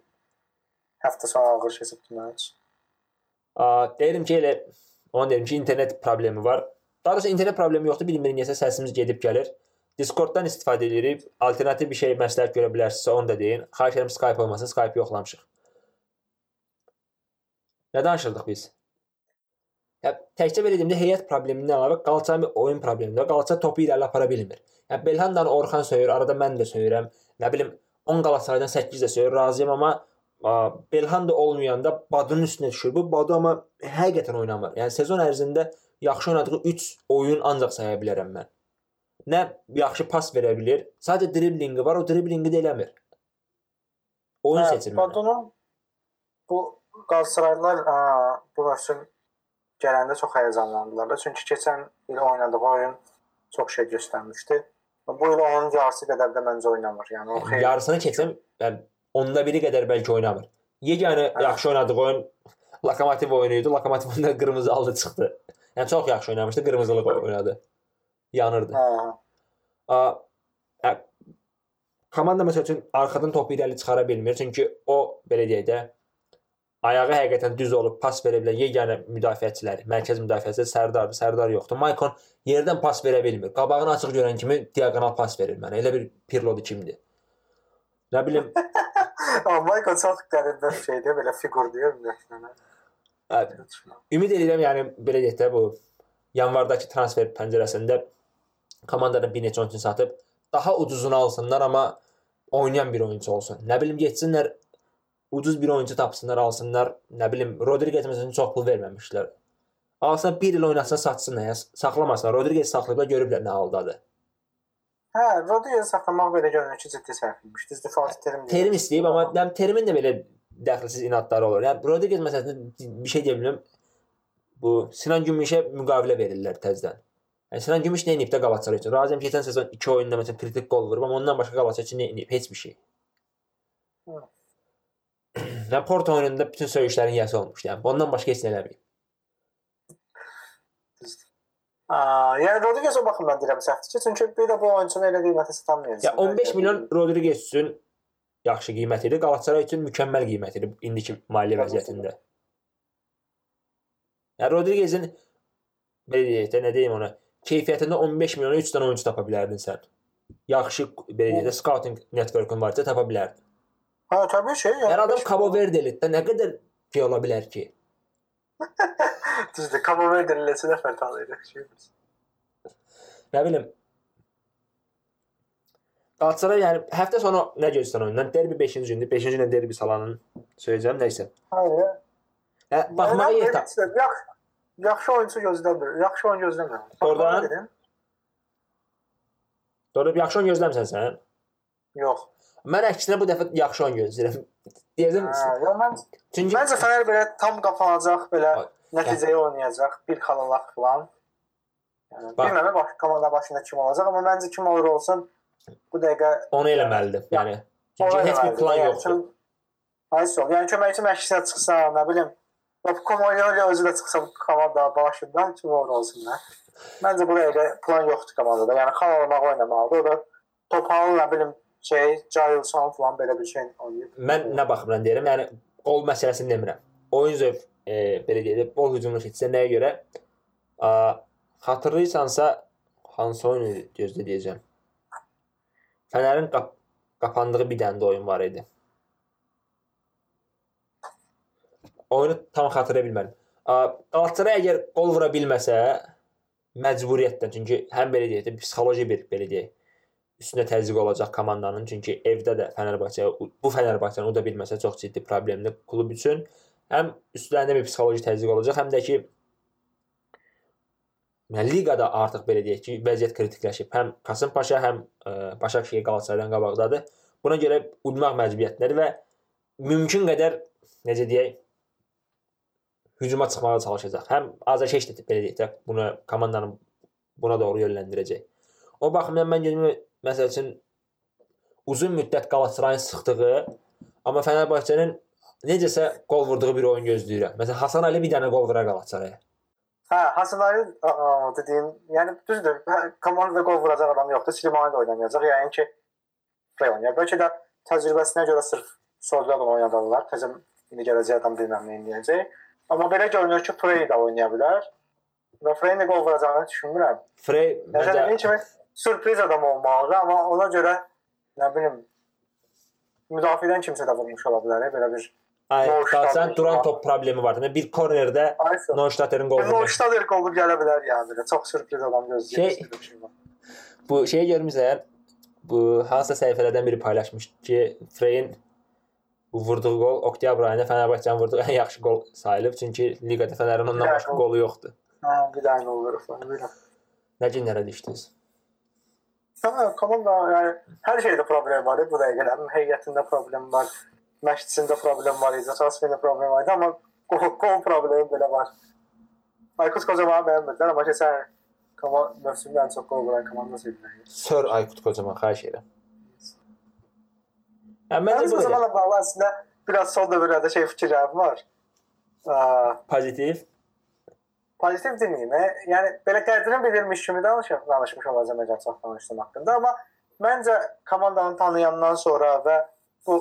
Speaker 2: Həftə sonu ağır keçib demək.
Speaker 1: Aa, deyirəm ki, elə onu deyirəm ki, internet problemi var. Daha doğrusu internet problemi yoxdur. Bilmirik niyəsə səsimiz gedib gəlir. Discord-dan istifadə edirik. Alternativ bir şey məsləhət görə bilərsinizsə onu da deyin. Xahiş edirəm Skype olmasın. Skype yoxlamışıq. Nə danışırdıq biz? Ya təkcə belə deyim də heyət problemindən əlavə bir oyun problemi də. Qalatasaray topu irəli apara bilmir. Ya Belhandanı Orxan söyür, arada mən də söyürəm. Nə bilim 10 Qalatasaraydan 8 də söyür, razıyam amma Belhanda olmayanda Badunun üstünə düşür. Bu Badu amma həqiqətən oynamır. Yəni sezon ərzində yaxşı oynadığı 3 oyun ancaq saya bilərəm mən. Nə yaxşı pas verə bilir, sadəcə driblinqi var, o driblinqi də eləmir. Oyun
Speaker 2: Hə,
Speaker 1: seçimi.
Speaker 2: Badunun bu Qalatasaraylılar bu mövsüm gələndə çox həyəcanlandılar da. Çünki keçən il oynadığı oyun çox şey göstərmişdi. Bu il onun yarısı qədər də məncə oynamır. Yəni o xeyli
Speaker 1: Yarısını keçsəm, yəni onda biri qədər bəlkə oynamır. Yeganə
Speaker 2: Hə.
Speaker 1: yaxşı oynadığı oyun Lokomotiv oyunu idi. Lokomotiv onda qırmızı aldı çıxdı. Yəni çox yaxşı oynamışdı, qırmızılıq oynadı. Yanırdı.
Speaker 2: Hə.
Speaker 1: Komanda məsəl üçün arxadan topu irəli çıxara bilmir, çünki o belə deyək də ayağı həqiqətən düz olub pas verə bilən yeganə müdafiəçiləri, mərkəz müdafiəçisi Sərdardır. Sərdar yoxdur. Maykon yerdən pas verə bilmir. Qabağını açıq görən kimi diaqonal pas verir mənə. Elə bir Pirlodu kimdir? Nə bilim,
Speaker 2: Michael çox qəribə şeydir, belə fiqur deyir ümumiyyətlə.
Speaker 1: ə, ümid edirəm yəni belə deyək də bu yanvardakı transfer pəncərəsində komandanın bir neçə oyunçu satıb daha ucuzunu alsınlar, amma oynayan bir oyunçu olsun. Nə bilim getsinlər ucuz bir oyunçu tapsınlar, alsınlar. Nə bilim Rodriguez məsələn çox pul verməmişlər. Alsın 1 il oynatsın, satsınlar, ya saxlamasınlar. Rodriguez saxlayıblar, görüblər nə haldadır.
Speaker 2: Hə, Rodriguez saxlamaq belə görünür ki, ciddi səhv etmiş. Düzdür, Fatih Terim.
Speaker 1: Terim istəyib, amma yəni Terimin də belə dəxilsiz inadları olur. Yəni Rodriguez məsələn bir şey deyə bilmirəm. Bu Sinan Gümüşə müqavilə verirlər təzədən. Yəni Sinan Gümüş nə edib də Qalatasaray üçün? Razıyam keçən sezon 2 oyunda məsələn kritik gol vurub, amma ondan başqa Qalatasaray üçün nə edib? Heç bir şey.
Speaker 2: Hı.
Speaker 1: Yəni Porto oyununda bütün söyüşlərin yəsi olmuşdu. Yəni ondan başqa heç nə eləməyib.
Speaker 2: Yəni Rodriguez o baxımdan deyirəm səhvdir ki, çünki bir də bu oyunçunu elə qiymətə satamayacaq.
Speaker 1: Ya 15 milyon Rodriguez üçün yaxşı qiymət idi. Qalatasaray üçün mükəmməl qiymət idi indiki maliyyə vəziyyətində. Ya Rodriguezin belə deyək də nə deyim ona, keyfiyyətində 15 milyona 3 dənə oyunçu tapa bilərdin sən. Yaxşı belə deyək də scouting networkun varsa tapa bilərdin.
Speaker 2: Hə, təbii ki.
Speaker 1: Yəni adam Cabo Verde-də nə qədər şey ola bilər ki?
Speaker 2: Düzdür, Cabo Verde eləsə də fərqlənir. Şey.
Speaker 1: Nə bilim. Qalatasaray yəni həftə sonu nə gözləyir oyundan? Derbi 5-ci gündür. 5-ci gündə derbi salanın söyləyəcəm, nə isə.
Speaker 2: Hayır.
Speaker 1: Hə, baxmağa yer tap.
Speaker 2: Yaxşı, yaxşı oyunçu gözləmir. Yaxşı oyun gözləmir.
Speaker 1: Oradan- Doğru yaxşı oyun gözləmirsən sən?
Speaker 2: Yox.
Speaker 1: Mən əksinə bu dəfə yaxşı oyun gözləyirəm. Deyəcəm
Speaker 2: Hə, mən
Speaker 1: çünki
Speaker 2: məncə Fənər belə tam qapanacaq, belə nəticəyə oynayacaq, bir xalalaq falan. Yəni, bilmirəm baş komanda başında kim olacaq, amma məncə kim olur olsun bu dəqiqə
Speaker 1: Onu eləməlidir. Yəni çünki heç bir plan
Speaker 2: Yəni,
Speaker 1: yoxdur.
Speaker 2: Ayso, yəni köməkçi məşqçisə çıxsa, nə bilim, Komoyoli özü də çıxsa bu komanda başından kim olur olsun da. Məncə bu dəqiqə plan yoxdur komandada. Yəni xal almaq oynamalıdır. O da Topal, nə bilim, şey, Giles falan belə bir şey oynayıb.
Speaker 1: Mən nə baxımdan deyirəm? Yəni qol məsələsini demirəm. Oyun zövq e, belə deyək, bol hücumlu keçsə nəyə görə? A, xatırlayırsansa hansı oyun idi gözlə deyəcəm. Fənərin qap qapandığı bir dənə də oyun var idi. Oyunu tam xatırlaya bilmədim. A, Galatasaray əgər qol vura bilməsə məcburiyyətlə, çünki həm belə deyək də psixoloji bir belə deyək üstünə təzyiq olacaq komandanın, çünki evdə də Fənərbağçə bu Fənərbağçəni uda bilməsə çox ciddi problemdir klub üçün. Həm üstlərində bir psixoloji təzyiq olacaq, həm də ki yəni liqada artıq belə deyək ki, vəziyyət kritikləşib. Həm Kasımpaşa, həm ə, Başakşehir Qalatasaraydan qabaqdadır. Buna görə udmaq məcburiyyətindədir və mümkün qədər necə deyək hücuma çıxmağa çalışacaq. Həm azarkeş də belə deyək də bunu komandanın buna doğru yönləndirəcək. O baxımdan mən gözümü məsəl üçün uzun müddət Qalatasarayın sıxdığı, amma Fənərbağçənin necəsə qol vurduğu bir oyun gözləyirəm. Məsələn Hasan Ali bir dənə qol vurar Qalatasaraya.
Speaker 2: Hə, Hasan Ali dediyin, yəni düzdür. Hə, komandada qol vuracaq adam yoxdur. Slimani də oynamayacaq. Yəni ki, Frey oynayır. Bəlkə də təcrübəsinə görə sırf Solda da oynadarlar. Təzə indi gələcək adam bilməm nə edəcək. Amma belə görünür ki, Frey də oynaya bilər. Və Frey'in də qol vuracağını düşünmürəm.
Speaker 1: Frey məncə
Speaker 2: sürpriz adam olmalıdır, amma ona görə nə bilim müdafiədən kimsə də vurmuş ola bilər. hə, Belə bir
Speaker 1: ay
Speaker 2: Neustadter
Speaker 1: Qalsan duran
Speaker 2: var.
Speaker 1: top problemi var. Yəni bir kornerdə
Speaker 2: Aysa.
Speaker 1: Neustadterin qolu. vurması.
Speaker 2: Noştader qolu gələ bilər yəni belə. Çox sürpriz adam gözləyir.
Speaker 1: Şey-
Speaker 2: bir şey var.
Speaker 1: Bu şeyi görmüsən? Bu hansısa səhifələrdən biri paylaşmışdı ki, Frey'in bu vurduğu qol oktyabr ayında Fənərbağçənin vurduğu ən yaxşı qol sayılıb. Çünki liqada Fənərin ondan
Speaker 2: Bir
Speaker 1: başqa
Speaker 2: dəqiqə.
Speaker 1: qolu yoxdur.
Speaker 2: Hə, bir dənə olur falan belə.
Speaker 1: Nə günlərə düşdünüz?
Speaker 2: Hə, komanda yəni hər şeydə problem var bu dəqiqələrin heyətində problem var. Məşqçisində problem var, icra transferində problem var idi, amma qol, qol problemi belə var. Aykut Kocamanı bəyənmədilər, amma keçən komanda mövsümdə ən çox qol vuran komandası idi.
Speaker 1: Sir Aykut Kocaman xahiş edirəm. Hə,
Speaker 2: Məncə bu zamanla bağlı əslində biraz son dövrlərdə şey fikirlərim var. Aa,
Speaker 1: pozitiv.
Speaker 2: Pozitiv deməyim. Yəni belə qədrini bilirmiş kimi danışıb danışmış olacağam əgər çox danışsam haqqında, amma məncə komandanı tanıyandan sonra və bu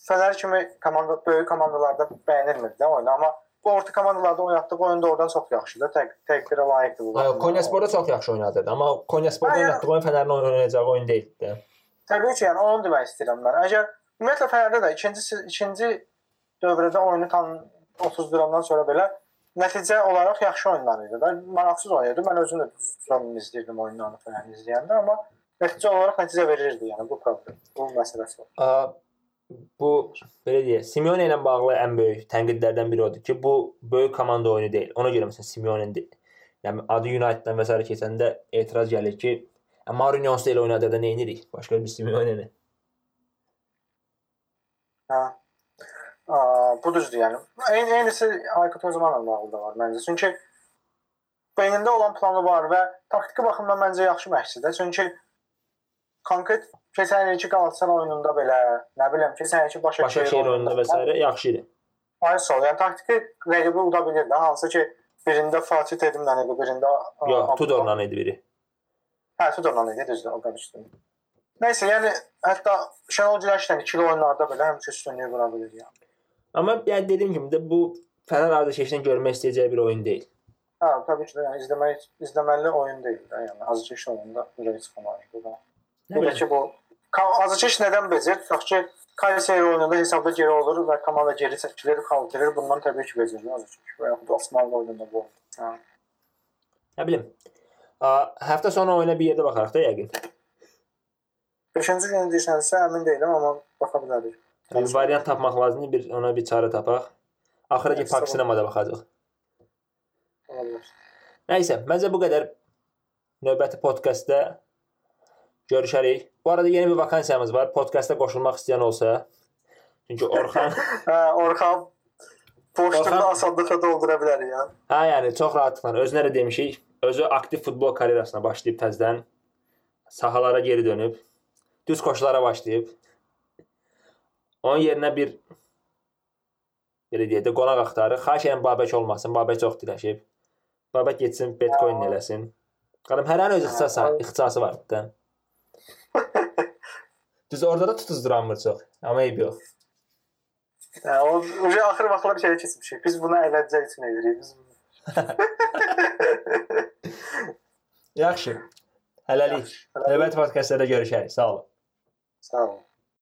Speaker 2: Fener kimi komanda böyük komandalarda bəyənilmir də oyunu, amma bu orta komandalarda oynatdığı oyun da oradan çox yaxşıdır. Tək təqdirə layiqdir bu.
Speaker 1: Konyasporda çox yaxşı oynadı, amma Konyasporda oynatdığı oyun Fənərin oynayacağı oyun deyil də.
Speaker 2: Təbii ki, yəni onu demək istəyirəm mən. Əgər ümumiyyətlə Fənərdə də ikinci ikinci dövrdə oyunu tam 30 durandan sonra belə nəticə olaraq yaxşı idi. Mən maraqsız oynayırdı. Mən özüm də sonunu izləyirdim oyunlarını Fənəri izləyəndə, amma nəticə olaraq nəticə verirdi, yəni bu problem. Bu məsələsi var.
Speaker 1: A, bu belə deyək, Simeone ilə bağlı ən böyük tənqidlərdən biri odur ki, bu böyük komanda oyunu deyil. Ona görə məsələn Simeone yəni adı United-dan və s. keçəndə etiraz gəlir ki, "E, Mourinho ilə oynadı da nə edirik? Başqa bir Simeone-ni.
Speaker 2: Hə. Aa, bu düzdür yəni. Eyni eynisi Aykut Özmanla bağlı da var məncə. Çünki beynində olan planı var və taktiki baxımdan məncə yaxşı məşqçidir. Çünki konkret keçən ilki Qalatasaray oyununda belə, nə bilim, keçən ilki Başakşehir,
Speaker 1: Başakşehir oyununda və s. yaxşı idi.
Speaker 2: Ayso, yəni taktiki rəqibi uda bilir də, hansı ki birində Fatih Tedimlə idi, birində
Speaker 1: Yox, Tudorla idi biri.
Speaker 2: Hə, Tudorla idi, düzdür, o qarışdı. Nəysə, yəni hətta Şenol Güləşlə ikili oyunlarda belə həmişə üstünlüyü qura bilir yəni.
Speaker 1: Amma yəni dediyim kimi də bu Fənər azarkeşdən görmək istəyəcəyi bir oyun deyil.
Speaker 2: Hə, təbii ki, yəni izləmək izləməli oyun deyil də, yəni azıcıq oyunda ürək çıxmalıdır da. Bir ki bu azıcıq nədən bezir? Tutaq ki, Kayseri oyununda hesabda geri olur və komanda geri çəkilir, kaldırır. Bundan təbii ki, bezir azıcıq. Və yaxud Osmanlı oyununda bu. Hə.
Speaker 1: nə bilim. Həftə sonu oyuna bir yerdə baxarıq da yəqin.
Speaker 2: 5-ci gün deyirsənsə, əmin deyiləm, amma baxa bilərik.
Speaker 1: Bir variant tapmaq lazımdır, bir ona bir çarə tapaq. Axıra ki Park sinemada baxacağıq.
Speaker 2: Bilər.
Speaker 1: Nəysə, məncə bu qədər növbəti podkastda görüşərik. Bu arada yeni bir vakansiyamız var. Podkastda qoşulmaq istəyən olsa, çünki Orxan,
Speaker 2: Hə, Orxan boşluğu
Speaker 1: Orxan-
Speaker 2: asanlıqla doldura bilər ya.
Speaker 1: hə yəni çox rahatlıqla özünə də demişik, özü aktiv futbol karyerasına başlayıb təzədən sahalara geri dönüb. düz koşulara başlayıb. Onun yerinə bir belə deyək də qonaq axtarır. Xahiş edirəm Babək olmasın. Babək çox diləşib. Babək getsin Bitcoin eləsin. Qanım hərənin öz ixtisası, ixtisası var da. Düz orada da tutuzduranmır çox. Amma eyb yox.
Speaker 2: Hə, o uje axır vaxtlar şeyə keçmişik. Biz bunu əyləncə üçün edirik. Biz.
Speaker 1: Yaxşı. Hələlik. Növbəti podkastlarda görüşərik. Sağ olun.
Speaker 2: Sağ olun.